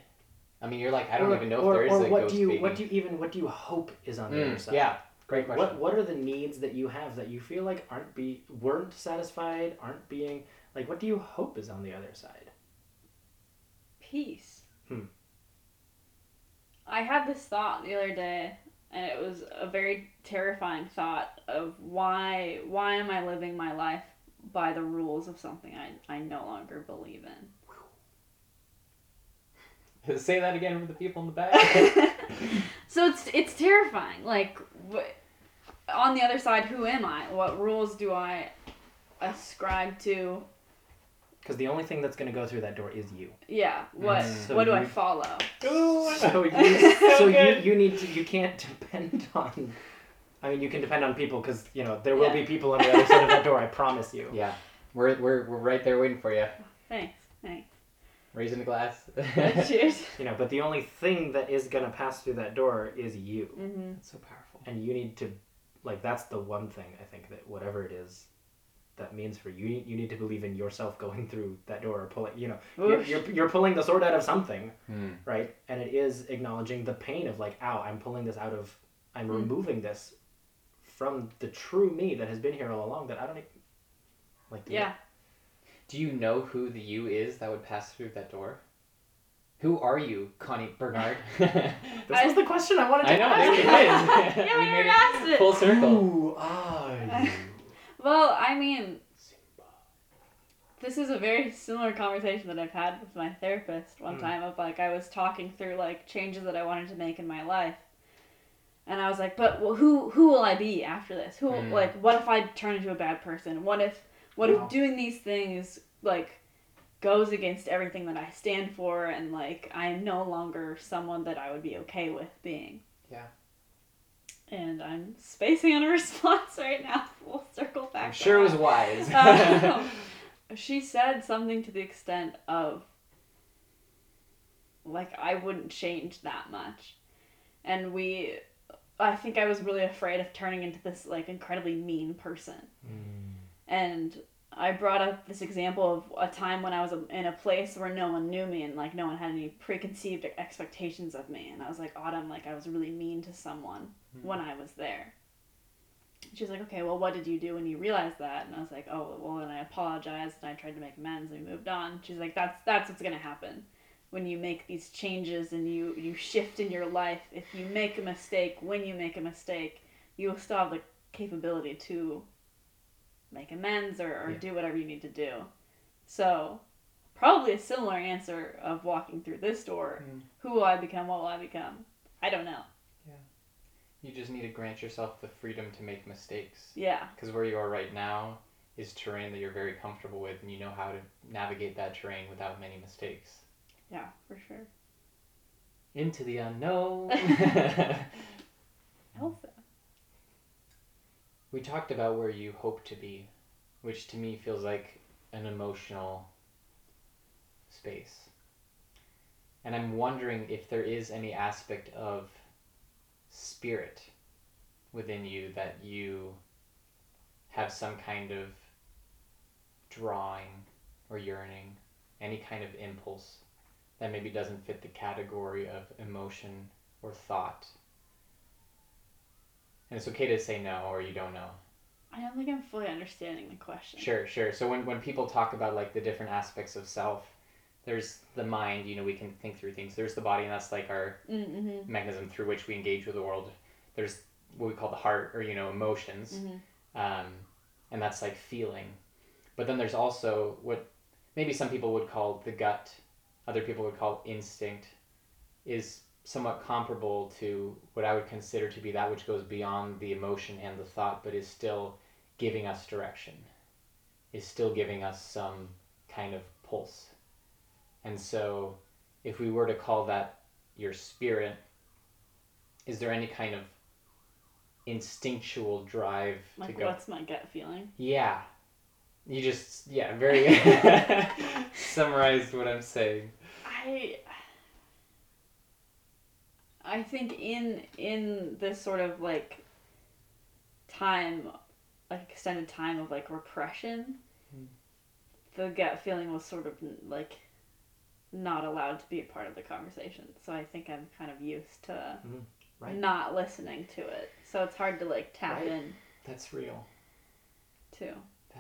I mean, you're like I don't or, even know or, if there is or a what ghost do you baby. what do you even what do you hope is on the Mm, other side? yeah. Great question. What what are the needs that you have that you feel like aren't be weren't satisfied, aren't being like what do you hope is on the other side? Peace. Hmm. I had this thought the other day, and it was a very terrifying thought of why why am I living my life by the rules of something I, I no longer believe in. Say that again for the people in the back. so it's it's terrifying. Like, wh- on the other side, who am I? What rules do I ascribe to? Because the only thing that's going to go through that door is you. Yeah. What Mm. So what do I follow? Ooh, So you So so you, you need to you can't depend on. I mean, you can depend on people because you know there will Yeah. be people on the other side of that door. I promise you. yeah, we're, we're we're right there waiting for you. Thanks. Thanks. Raising the glass. Cheers. You know, but the only thing that is going to pass through that door is you, hmm so powerful. and you need to like that's the one thing I think that whatever it is that means for you, you need to believe in yourself going through that door or pulling. You know, you're, you're, you're pulling the sword out of something, Hmm. right? And it is acknowledging the pain of like, ow, I'm pulling this out of, I'm Mm. removing this from the true me that has been here all along. That I don't e- like. do you- Yeah. Do you know who the you is that would pass through that door? Who are you, Connie Bernard? I This was the question I wanted to know, ask. there it is. yeah, we we made already it asked it. full circle. Who are you? Well, I mean, this is a very similar conversation that I've had with my therapist one Mm. time of like I was talking through like changes that I wanted to make in my life. And I was like, but well, who who will I be after this? Who Mm. like what if I turn into a bad person? What if what Wow. if doing these things like goes against everything that I stand for and like I'm no longer someone that I would be okay with being. Yeah. And I'm spacing on a response right now. We'll circle back. I'm sure it was wise. Um, she said something to the extent of like I wouldn't change that much. And we I think I was really afraid of turning into this like incredibly mean person. Mm. And I brought up this example of a time when I was in a place where no one knew me and like no one had any preconceived expectations of me. And I was like, Autumn, like I was really mean to someone hmm. when I was there. She's like, okay, well, what did you do when you realized that? And I was like, oh, well, then I apologized and I tried to make amends and we moved on. She's like, that's that's what's gonna happen when you make these changes and you you shift in your life. If you make a mistake, when you make a mistake, you will still have the capability to make amends or, or Yeah. do whatever you need to do. So, probably a similar answer of walking through this door. Mm. Who will I become? What will I become? I don't know. Yeah. you just need to grant yourself the freedom to make mistakes. Yeah. Because where you are right now is terrain that you're very comfortable with, and you know how to navigate that terrain without many mistakes. Yeah, for sure. Into the unknown. we talked about where you hope to be, which to me feels like an emotional space. And I'm wondering if there is any aspect of spirit within you that you have some kind of drawing or yearning, any kind of impulse that maybe doesn't fit the category of emotion or thought. And it's okay to say no or you don't know. I don't think I'm fully understanding the question. Sure, sure. So when, when people talk about like the different aspects of self, there's the mind, you know, we can think through things. There's the body, and that's like our Mm-hmm. mechanism through which we engage with the world. There's what we call the heart, or you know, emotions, Mm-hmm. um, and that's like feeling. But then there's also what maybe some people would call the gut, other people would call instinct, is somewhat comparable to what I would consider to be that which goes beyond the emotion and the thought, but is still giving us direction, is still giving us some kind of pulse. And so, if we were to call that your spirit, is there any kind of instinctual drive to Like, go? what's my gut feeling? Yeah. You just, yeah, very summarized what I'm saying. I I think in in this sort of like time like extended time of like repression Hmm. the gut feeling was sort of like not allowed to be a part of the conversation so i think i'm kind of used to right. not listening to it so it's hard to like tap Right. in That's real. to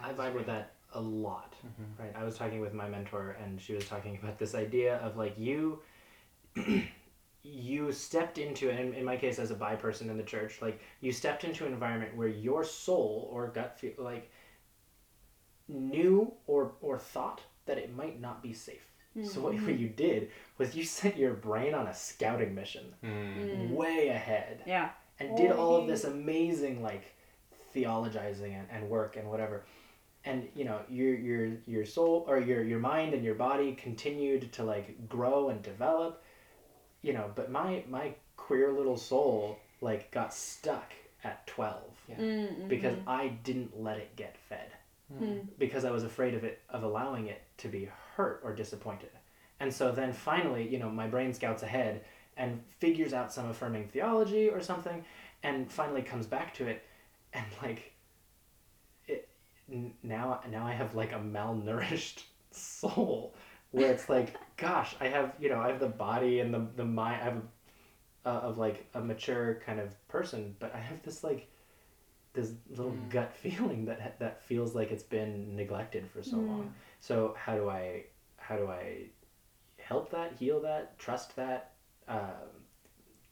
I vibe with that a lot. Mhm. Right. I was talking with my mentor, and she was talking about this idea of like you. you stepped into and in my case as a bi person in the church like you stepped into an environment where your soul or gut feel like knew or or thought that it might not be safe. So what, what you did was you sent your brain on a scouting mission. Mm. way ahead yeah. and did all of this amazing like theologizing and, and work and whatever. And you know your your your soul or your your mind and your body continued to like grow and develop you know but my my queer little soul like got stuck at 12 Yeah. Mm, because mhm. i didn't let it get fed Mm. because I was afraid of it of allowing it to be hurt or disappointed. And so then finally, you know, my brain scouts ahead and figures out some affirming theology or something and finally comes back to it and like it n- now now I have like a malnourished soul where it's like gosh I have you know I have the body and the the mind I have a, uh, of like a mature kind of person but I have this like this little Mm. gut feeling that that feels like it's been neglected for so Mm. long so how do I how do I help that heal that trust that um,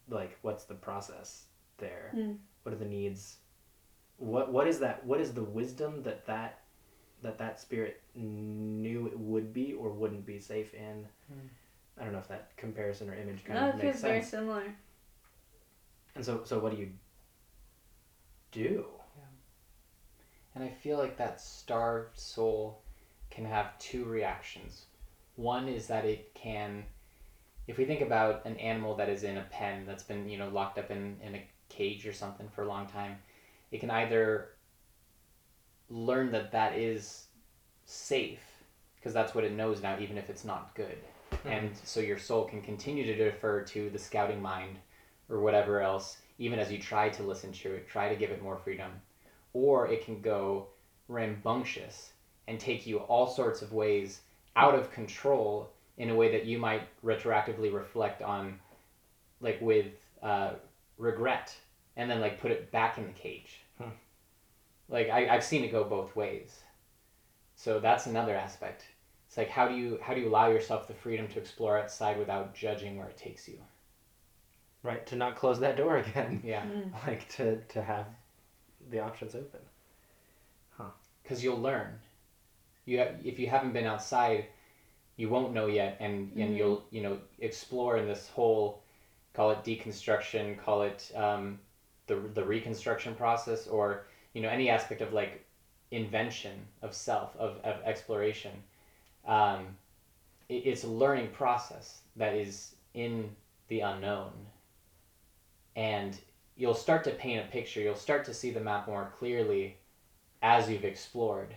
like what's the process there Mm. what are the needs what what is that what is the wisdom that that that that spirit knew it would be or wouldn't be safe in Hmm. i don't know if that comparison or image kind No, of it makes feels very sense similar. and so so what do you do And I feel like that starved soul can have two reactions. One is that it can, if we think about an animal that is in a pen that's been, you know, locked up in, in a cage or something for a long time, it can either learn that that is safe, because that's what it knows now, even if it's not good. And so your soul can continue to defer to the scouting mind or whatever else, even as you try to listen to it, try to give it more freedom or it can go rambunctious and take you all sorts of ways out of control in a way that you might retroactively reflect on like with uh, regret and then like put it back in the cage. Like I, i've seen it go both ways. So that's another aspect. It's like how do you how do you allow yourself the freedom to explore outside without judging where it takes you? Right to not close that door again. Yeah. Mm. like to to have the options open. Because you'll learn. You ha- if you haven't been outside, you won't know yet, and and you'll you know explore in this whole, call it deconstruction, call it um, the the reconstruction process, or you know any aspect of like invention of self of of exploration. Um, it, it's a learning process that is in the unknown, and you'll start to paint a picture. You'll start to see the map more clearly as you've explored.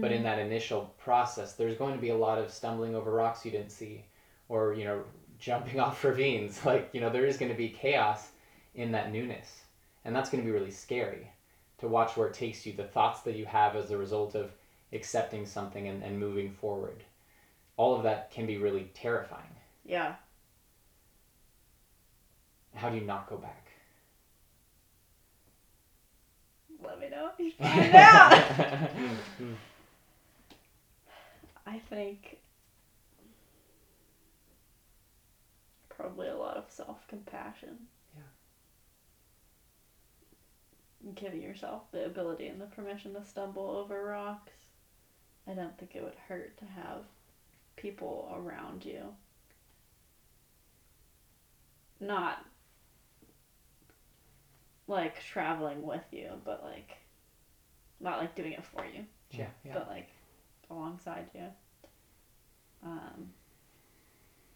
But in that initial process, there's going to be a lot of stumbling over rocks you didn't see, or you know, jumping off ravines. Like you know, there is going to be chaos in that newness, and that's going to be really scary to watch where it takes you. The thoughts that you have as a result of accepting something and, and moving forward, all of that can be really terrifying. yeah. How do you not go back? Let me know you find out. I think probably a lot of self compassion. Yeah. Giving yourself the ability and the permission to stumble over rocks. I don't think it would hurt to have people around you. Not like traveling with you, but like not like doing it for you yeah, yeah. but like alongside you. Um,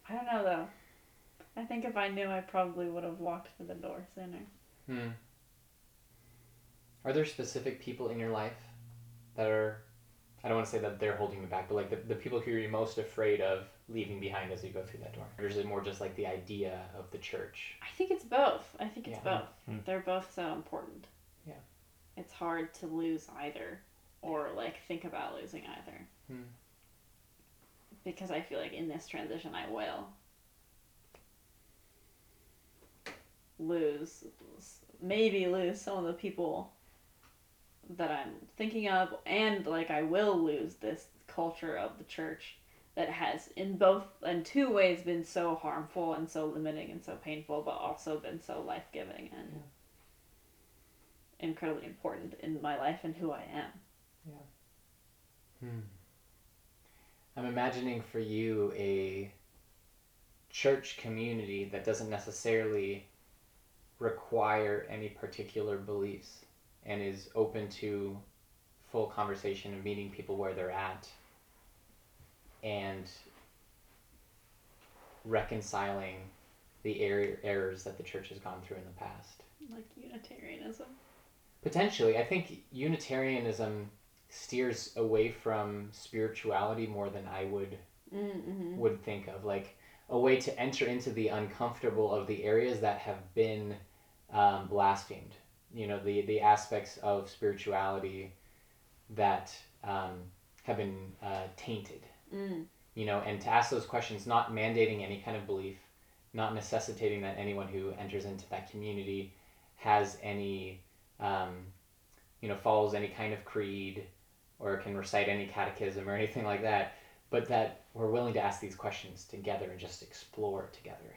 I don't know though. I think if I knew, I probably would have walked through the door sooner. Hmm. Are there specific people in your life that are, I don't want to say that they're holding you back, but like the, the people who you're most afraid of leaving behind as you go through that door? Or is it more just like the idea of the church? I think it's both. I think it's Yeah. both. Hmm. They're both so important. Yeah. It's hard to lose either, or like think about losing either. Hmm. Because I feel like in this transition, I will lose, maybe lose some of the people that I'm thinking of, and like I will lose this culture of the church that has, in both, in two ways, been so harmful and so limiting and so painful, but also been so life giving and incredibly important in my life and who I am. Yeah. Hmm. I'm imagining for you a church community that doesn't necessarily require any particular beliefs and is open to full conversation and meeting people where they're at and reconciling the er- errors that the church has gone through in the past. Like Unitarianism. Potentially, I think Unitarianism steers away from spirituality more than I would Mm-hmm. would think of, like a way to enter into the uncomfortable of the areas that have been um, blasphemed, you know the the aspects of spirituality that um, have been uh, tainted Mm. you know and to ask those questions not mandating any kind of belief not necessitating that anyone who enters into that community has any um, you know follows any kind of creed or can recite any catechism or anything like that but that we're willing to ask these questions together and just explore together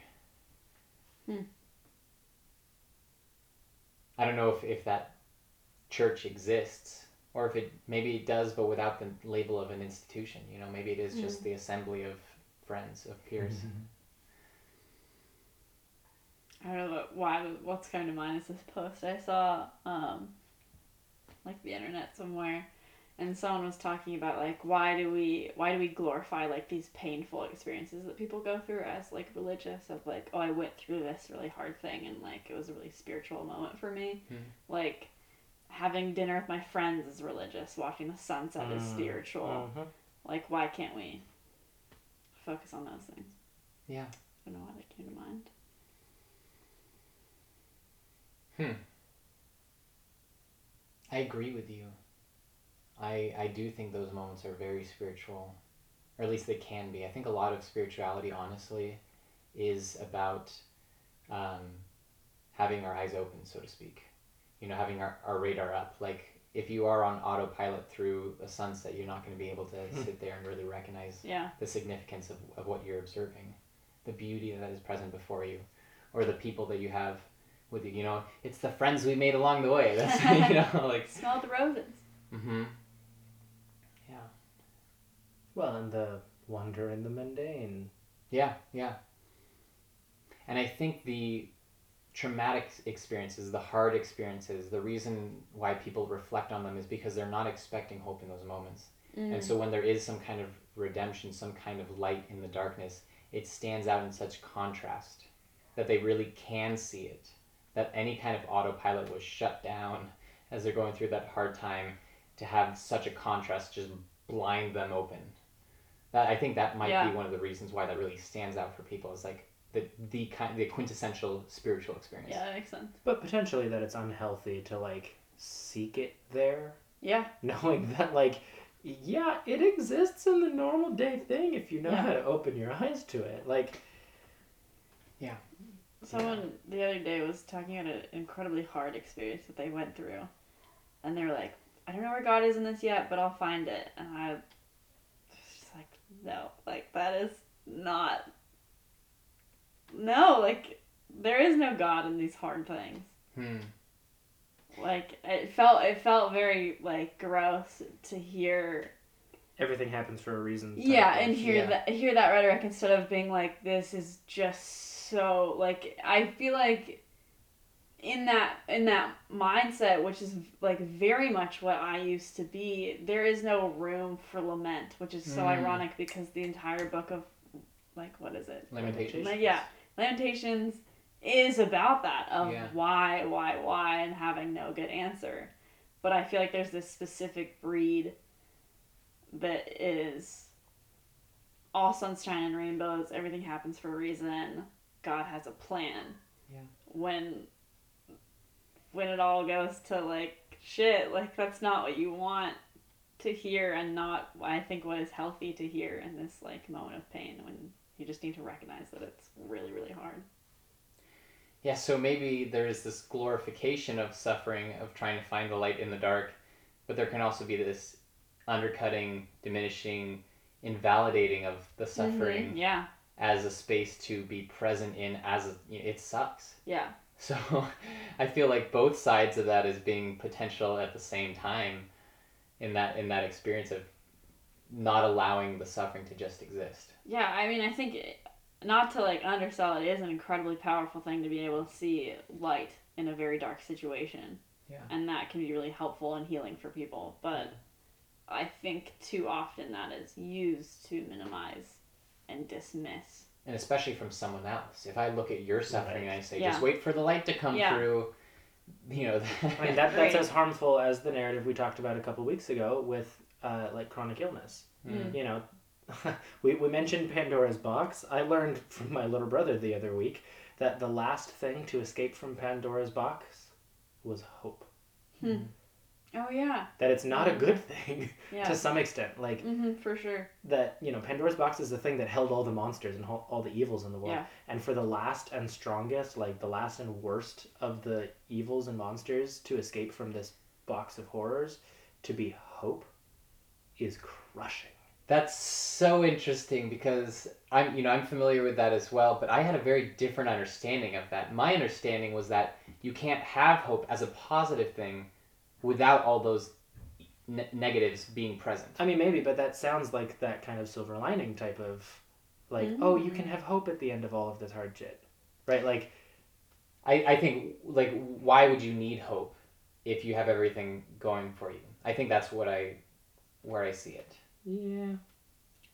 Hmm. I don't know if, if that church exists or if it maybe it does but without the label of an institution you know maybe it is just the assembly of friends of peers. I don't know why what's coming to mind is this post I saw um like the internet somewhere and someone was talking about like why do we why do we glorify like these painful experiences that people go through as like religious of like oh I went through this really hard thing and like it was a really spiritual moment for me Hmm. like having dinner with my friends is religious watching the sunset is Mm. spiritual Mhm. like why can't we focus on those things Yeah. I don't know why that came to mind hmm I agree with you. I I do think those moments are very spiritual, or at least they can be. I think a lot of spirituality, honestly, is about um, having our eyes open, so to speak. You know, having our, our radar up. Like if you are on autopilot through a sunset, you're not going to be able to sit there and really recognize yeah the significance of, of what you're observing, the beauty that is present before you, or the people that you have with you. You know, it's the friends we made along the way. That's you know, like. smell the roses Mm-hmm. Yeah. Well, and the wonder in the mundane. Yeah. Yeah. And I think the traumatic experiences, the hard experiences, the reason why people reflect on them is because they're not expecting hope in those moments. Mm. And so when there is some kind of redemption, some kind of light in the darkness, it stands out in such contrast that they really can see it. That any kind of autopilot was shut down as they're going through that hard time to have such a contrast just blind them open. That I think that might Yeah. be one of the reasons why that really stands out for people is like the the kind the quintessential spiritual experience. Yeah, that makes sense. But potentially that it's unhealthy to like seek it there, Yeah, knowing that like yeah, it exists in the normal day thing if you know Yeah. how to open your eyes to it. Like Yeah. someone the other day was talking about an incredibly hard experience that they went through, and they were like, "I don't know where God is in this yet, but I'll find it." And I was just like, "No, like that is not. No, like there is no God in these hard things." Hmm. Like it felt, it felt very like gross to hear everything happens for a reason. yeah and hear yeah. that hear that rhetoric instead of being like this is just so like i feel like in that in that mindset which is like very much what i used to be there is no room for lament which is so Mm. ironic because the entire book of like what is it Lamentations. like, yeah lamentations is about that of Yeah. why why why and having no good answer but i feel like there's this specific breed that is all sunshine and rainbows everything happens for a reason god has a plan Yeah. when when it all goes to like shit like that's not what you want to hear and not i think what is healthy to hear in this like moment of pain when you just need to recognize that it's really really hard. Yeah, so maybe there's this glorification of suffering, of trying to find the light in the dark, but there can also be this undercutting, diminishing, invalidating of the suffering Mhm, yeah. as a space to be present in as a, you know, it sucks. yeah So I feel like both sides of that is being potential at the same time in that in that experience of not allowing the suffering to just exist. Yeah, I mean, I think it, not to like undersell it, it is an incredibly powerful thing to be able to see light in a very dark situation. Yeah. And that can be really helpful and healing for people. But I think too often that is used to minimize and dismiss. And especially from someone else. If I look at your suffering and I say, Yeah. just wait for the light to come Yeah. through, you know, I mean, that, that's Right. as harmful as the narrative we talked about a couple weeks ago with uh, like chronic illness. Mm. You know, we, we mentioned Pandora's box. I learned from my little brother the other week that the last thing to escape from Pandora's box was hope. Hmm. Oh yeah, That it's not a good thing yeah. to some extent. Like hmm for sure. that, you know, Pandora's box is the thing that held all the monsters and all, all the evils in the world. Yeah. And for the last and strongest, like the last and worst of the evils and monsters to escape from this box of horrors, to be hope, is crushing. That's so interesting because I'm, you know, I'm familiar with that as well, but I had a very different understanding of that. My understanding was that you can't have hope as a positive thing without all those ne- negatives being present. I mean, maybe, but that sounds like that kind of silver lining type of, like, oh, you can mm. have hope at the end of all of this hard shit, right? Like, I, I think like why would you need hope if you have everything going for you? I think that's what I where I see it. yeah,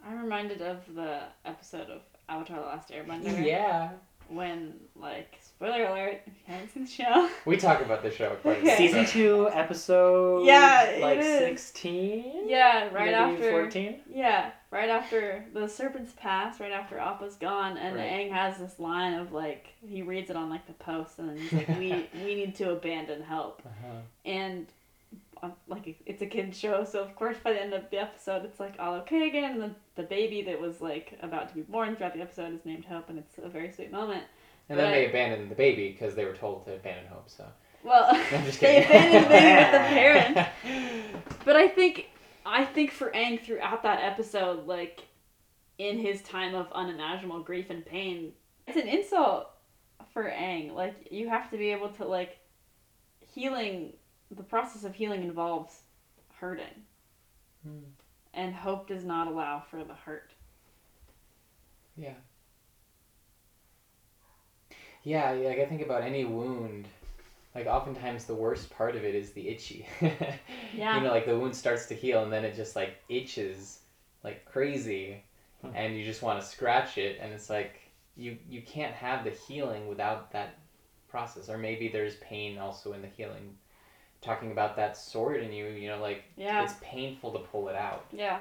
I'm reminded of the episode of Avatar: The Last Airbender. Yeah. When like spoiler alert, if you haven't seen the show. We talk about the show quite a. Okay. season two, episode Yeah, like sixteen, Yeah, right maybe after. fourteen. Yeah, right after the serpents pass, right after Appa's gone, and Right. Aang has this line of like he reads it on like the post, and then he's like, "We we need to abandon help Uh-huh. and Uh, like it's a kid show, so of course by the end of the episode it's like all okay again, and the the baby that was like about to be born throughout the episode is named Hope, and it's a very sweet moment. And then But- they abandoned the baby because they were told to abandon hope. So Well, they abandoned the baby with the parent. But I think I think for Aang throughout that episode, like in his time of unimaginable grief and pain, it's an insult for Aang. Like you have to be able to like healing the process of healing involves hurting. Hmm. And hope does not allow for the hurt. Yeah. Yeah, like I think about any wound, like oftentimes the worst part of it is the itchy. Yeah. You know, like the wound starts to heal and then it just like itches like crazy Hmm. and you just want to scratch it and it's like you you can't have the healing without that process or maybe there's pain also in the healing. Talking about that sword in you, you know, like Yeah. it's painful to pull it out, Yeah.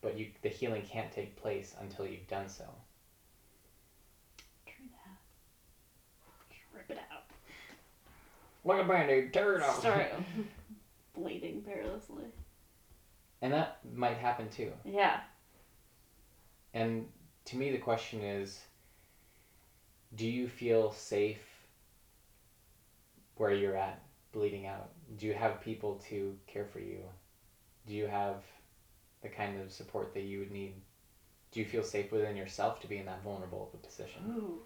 but you the healing can't take place until you've done so. True that. Just rip it out. Like a band-aid, tear it off. Start bleeding perilously. And that might happen too. Yeah. And to me, the question is do you feel safe where you're at, bleeding out? Do you have people to care for you? Do you have the kind of support that you would need? Do you feel safe within yourself to be in that vulnerable of a position? Ooh.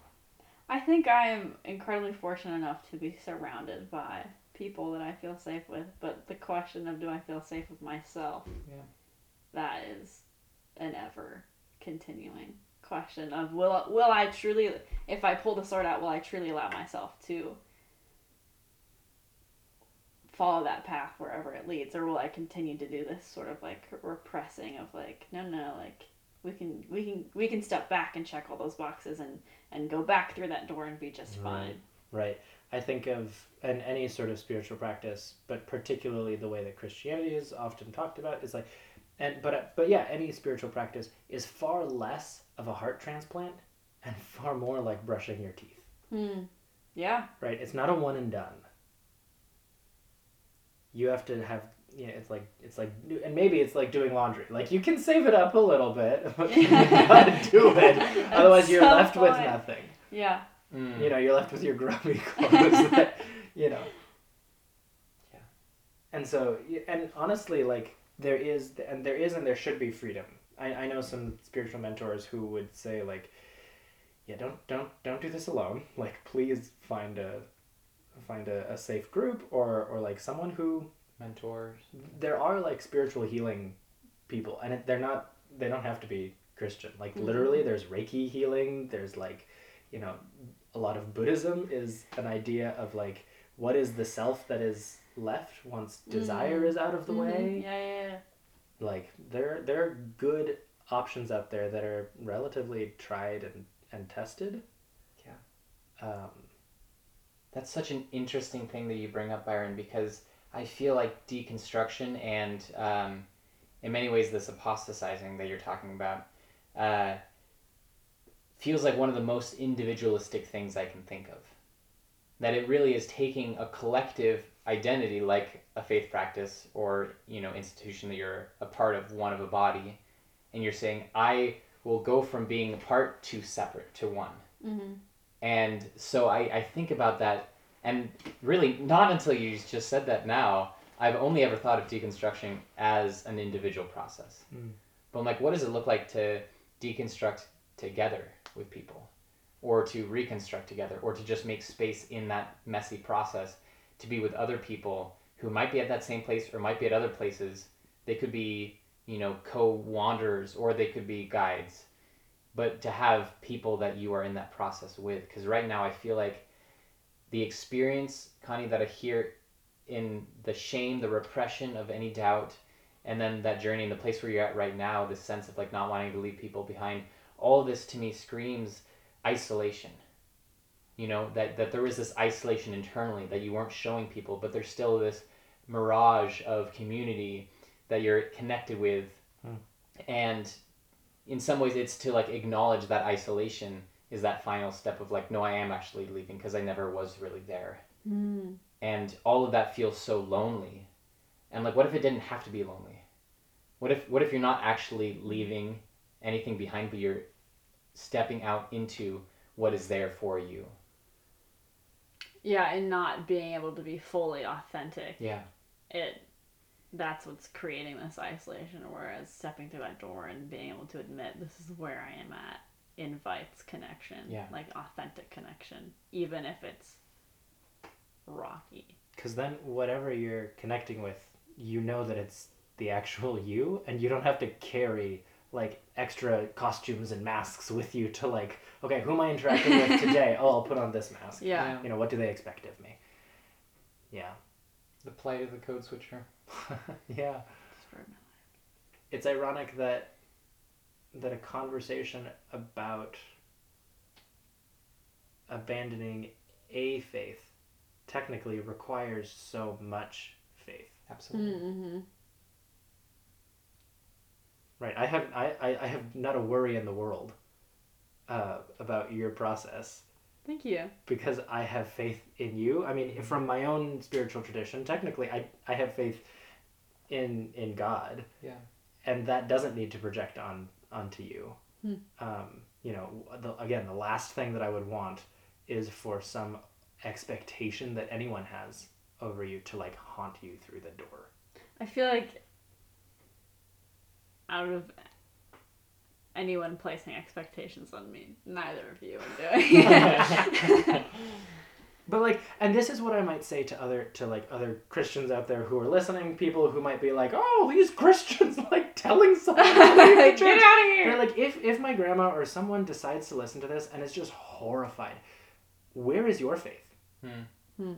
I think I am incredibly fortunate enough to be surrounded by people that I feel safe with, but the question of do I feel safe with myself? Yeah. That is an ever continuing question of will will I truly if I pull the sword out will I truly allow myself to follow that path wherever it leads or will I continue to do this sort of like repressing of like no no like we can we can we can step back and check all those boxes and and go back through that door and be just fine. Right. I think of and any sort of spiritual practice, but particularly the way that Christianity is often talked about is like, and but but yeah, any spiritual practice is far less of a heart transplant and far more like brushing your teeth. Hmm. Yeah. Right. It's not a one and done. You have to have yeah. It's like it's like and maybe it's like doing laundry. Like you can save it up a little bit, but you gotta do it. Otherwise, you're so left with nothing. Yeah. Mm. You know, you're left with your grubby clothes. that, you know. Yeah. And so, and honestly, like there is, and there is, and there should be freedom. I, I know some spiritual mentors who would say like, yeah, don't don't don't do this alone. Like, please find a find a, a safe group or or like someone who Mentors. there are like spiritual healing people, and it, they're not they don't have to be Christian. Like Mhm. literally, there's Reiki healing. There's like, you know, a lot of Buddhism is an idea of like what is the self that is left once desire Mhm. is out of the Mhm. way. Yeah, yeah, yeah. Like there there are good options out there that are relatively tried and and tested. Yeah. Um, That's such an interesting thing that you bring up, Byron, because I feel like deconstruction and, um, in many ways, this apostatizing that you're talking about uh, feels like one of the most individualistic things I can think of. That it really is taking a collective identity like a faith practice or you know institution that you're a part of one of a body and you're saying i will go from being apart to separate to one Mm-hmm. And so I, I think about that and really not until you just said that now i've only ever thought of deconstruction as an individual process. Mm. but i'm like what does it look like to deconstruct together with people? Or to reconstruct together? Or to just make space in that messy process to be with other people who might be at that same place or might be at other places? They could be you know co-wanderers or they could be guides but to have people that you are in that process with because right now i feel like the experience connie that i hear in the shame the repression of any doubt and then that journey and the place where you're at right now this sense of like not wanting to leave people behind all of this to me screams isolation you know that that there was this isolation internally that you weren't showing people but there's still this mirage of community that you're connected with Hmm. and in some ways it's to like acknowledge that isolation is that final step of like no i am actually leaving because i never was really there. Mm. and all of that feels so lonely. And like what if it didn't have to be lonely? What if what if you're not actually leaving anything behind but you're stepping out into what is there for you? Yeah, and not being able to be fully authentic. yeah. It that's what's creating this isolation. Whereas stepping through that door and being able to admit this is where I am at invites connection. Yeah. Like authentic connection, even if it's rocky. Because then, whatever you're connecting with, you know that it's the actual you, and you don't have to carry like extra costumes and masks with you to like, okay, who am I interacting with today? Oh, I'll put on this mask. Yeah. You know, what do they expect of me? Yeah. the plight of the code switcher yeah. It's ironic that that a conversation about abandoning a faith technically requires so much faith. absolutely Mm-hmm. Right. I have I, I, I have not a worry in the world uh, about your process Thank you. because I have faith in you. I mean, from my own spiritual tradition, technically, I, I have faith in in God, yeah and that doesn't need to project on onto you. Hmm. Um, you know, the, again, the last thing that I would want is for some expectation that anyone has over you to like haunt you through the door. I feel like out of anyone placing expectations on me, neither of you are doing. But like, and this is what I might say to other to like other Christians out there who are listening, people who might be like, "Oh, these Christians like telling someone to leave the Get out of They're here! like, if if my grandma or someone decides to listen to this and is just horrified, where is your faith? Hmm. Hmm.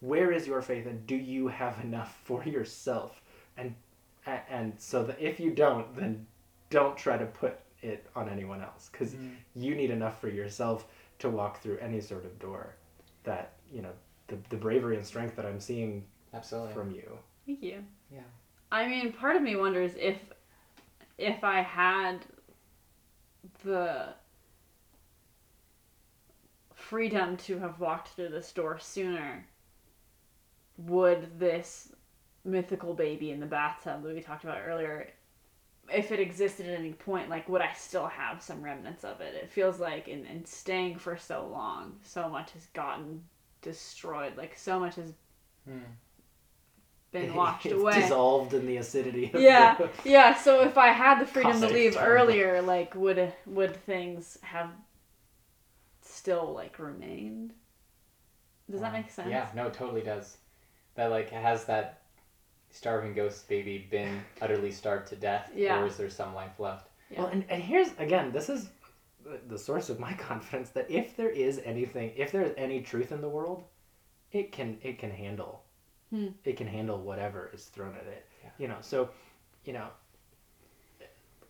Where is your faith, and do you have enough for yourself? And and so that if you don't, then don't try to put it on anyone else because you need enough for yourself to walk through any sort of door that you know the, the bravery and strength that i'm seeing absolutely from you Thank you. Yeah. I mean, part of me wonders if if I had the freedom to have walked through this door sooner, would this mythical baby in the bathtub that we talked about earlier, if it existed at any point, like would I still have some remnants of it? It feels like in, in staying for so long, so much has gotten destroyed. Like so much has Hmm. been washed It's away. dissolved in the acidity of Yeah. the- Yeah, so if I had the freedom to leave earlier, like would would things have still like remained? Does that make sense? Yeah, no, it totally does. That like has that starving ghost baby been utterly starved to death, Yeah. or is there some life left? Yeah. well and, and here's again this is the- the source of my confidence that if there is anything if there is any truth in the world it can it can handle Hmm. it can handle whatever is thrown at it Yeah. you know so you know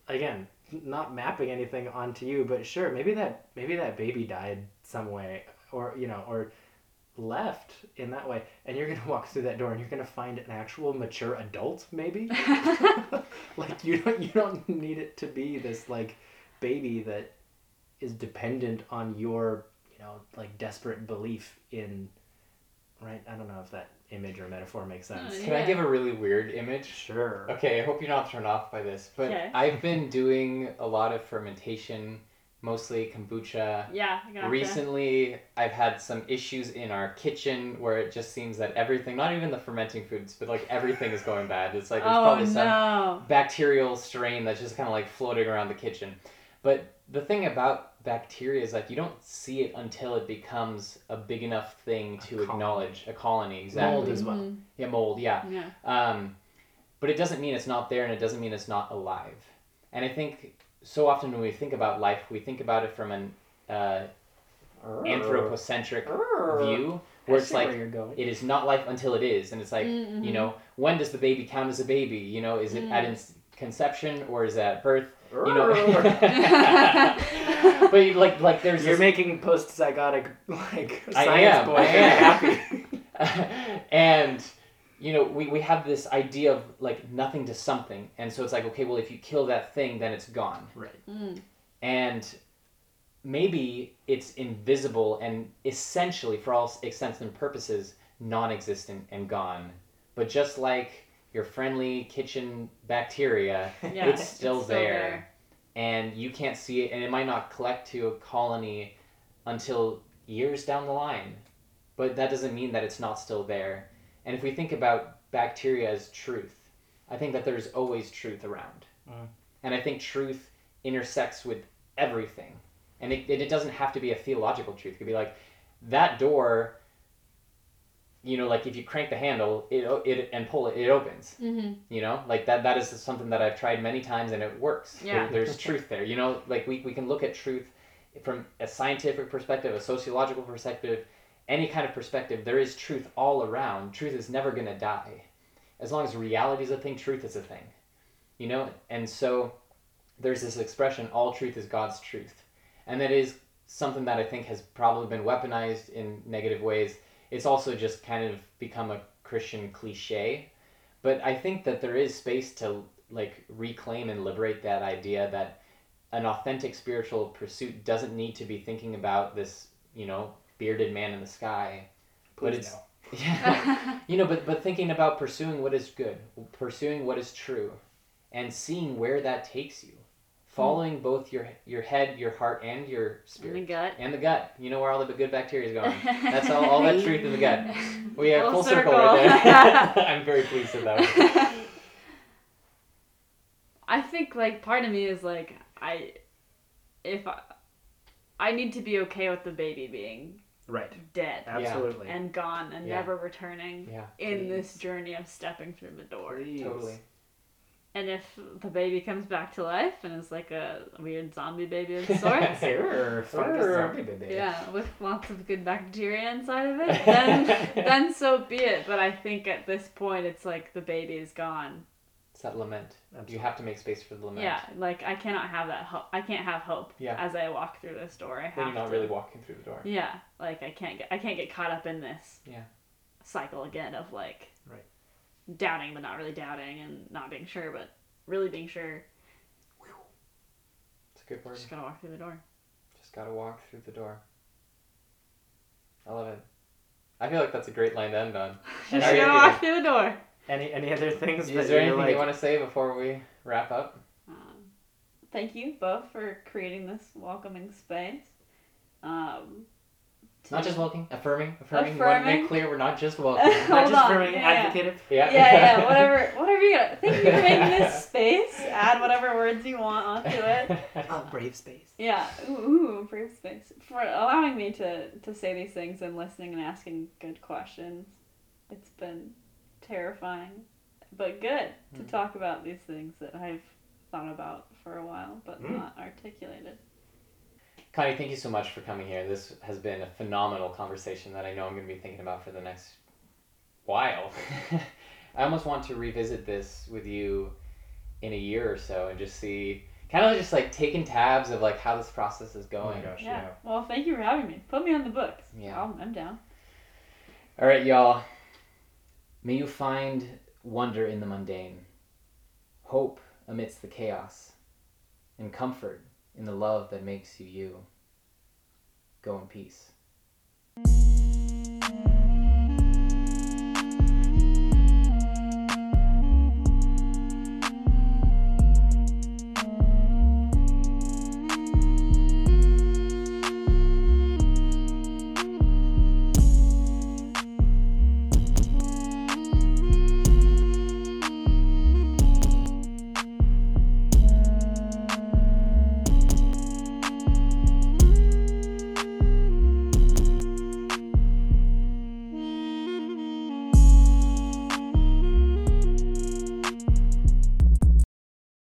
again not mapping anything onto you but sure maybe that maybe that baby died some way or you know or left in that way and you're gonna walk through that door and you're gonna find an actual mature adult maybe like you don't you don't need it to be this like baby that is dependent on your you know like desperate belief in right? I don't know if that image or metaphor makes oh, sense. Oh, Can I give a really weird image? Sure. Okay, I hope you're not turned off by this, but Okay. I've been doing a lot of fermentation, mostly kombucha. Yeah, I gotcha. Recently, I've had some issues in our kitchen where it just seems that everything, not even the fermenting foods, but like everything is going bad. It's like there's oh probably some no. bacterial strain that's just kind of like floating around the kitchen. But the thing about bacteria is like you don't see it until it becomes a big enough thing A to colony. acknowledge a colony. Exactly. Mold as well. Mhm. Yeah, mold. Yeah. Yeah. Um, but it doesn't mean it's not there, and it doesn't mean it's not alive. And I think so often when we think about life, we think about it from an uh, anthropocentric view, where I it's like where it is not life until it is, and it's like Mhm. you know when does the baby count as a baby? You know, is it at Mm. ins- conception or is it at birth? You know, Mm-hmm. but you, like like there's You're this- making post-zygotic like I science am, boy I am. happy. and you know we, we have this idea of like nothing to something and so it's like okay well if you kill that thing then it's gone right. Mm. and maybe it's invisible and essentially for all extents and purposes non-existent and gone but just like your friendly kitchen bacteria Yeah, it's still it's there. and you can't see it and it might not collect to a colony until years down the line but that doesn't mean that it's not still there and if we think about bacteria as truth i think that there's always truth around Mm. and i think truth intersects with everything and it, it, it doesn't have to be a theological truth it could be like that door you know like if you crank the handle it, it and pull it it opens Mm-hmm. you know like that that is something that i've tried many times and it works Yeah. There- there's truth there you know like we, we can look at truth from a scientific perspective a sociological perspective any kind of perspective there is truth all around. Truth is never going to die. As long as reality is a thing truth is a thing. You know? And so there's this expression all truth is god's truth. And that is something that i think has probably been weaponized in negative ways. It's also just kind of become a christian cliche. But i think that there is space to like reclaim and liberate that idea that an authentic spiritual pursuit doesn't need to be thinking about this you know bearded man in the sky but Please it's no. yeah. You know but but thinking about pursuing what is good pursuing what is true and seeing where that takes you following both your your head your heart and your In the spirit gut. and the gut. You know where all the good bacteria is going that's all, all that truth in the gut. We have full, Full circle, circle. right there i'm very pleased with that I think like part of me is like I if I, I need to be okay with the baby being Right. dead Absolutely. and gone and Yeah. never returning yeah in this journey of stepping through the door. Please. totally And if the baby comes back to life and is like a weird zombie baby of sorts, Err, fungus zombie baby. yeah, with lots of good bacteria inside of it, then then so be it. But I think at this point it's like the baby is gone. That lament you have to make space for the lament Yeah, like I cannot have that hope. I can't have hope Yeah. as I walk through this door. I have when you're not to. really walking through the door Yeah, like I can't get I can't get caught up in this. Yeah. Cycle again of like. Right. Doubting but not really doubting and not being sure but really being sure. it's a good word Just gotta walk through the door. just gotta walk through the door i love it i feel like that's a great line to end on Just gotta walk through the door. Any any other things? Is that there anything like, you want to say before we wrap up? Um, thank you both for creating this welcoming space. Um, Not just welcoming, affirming, affirming. We want to Affirming? make clear we're not just welcoming. Not Hold just on, for being yeah, yeah. advocative. yeah. yeah, yeah, whatever, whatever you got. Thank you for making this space. Add whatever words you want onto it. A brave space. Yeah, ooh, ooh brave space for allowing me to to say these things and listening and asking good questions. It's been terrifying, but good to Mm. talk about these things that I've thought about for a while but Mm. not articulated. Connie, thank you so much for coming here. This has been a phenomenal conversation that I know I'm going to be thinking about for the next while. I almost want to revisit this with you in a year or so and just see, kind of just like taking tabs of like how this process is Oh my going. gosh, Yeah. yeah. Well, thank you for having me. Put me on the books. Yeah. I'll, I'm down. All right, y'all. May you find wonder in the mundane, hope amidst the chaos, and comfort in the love that makes you you. Go in peace.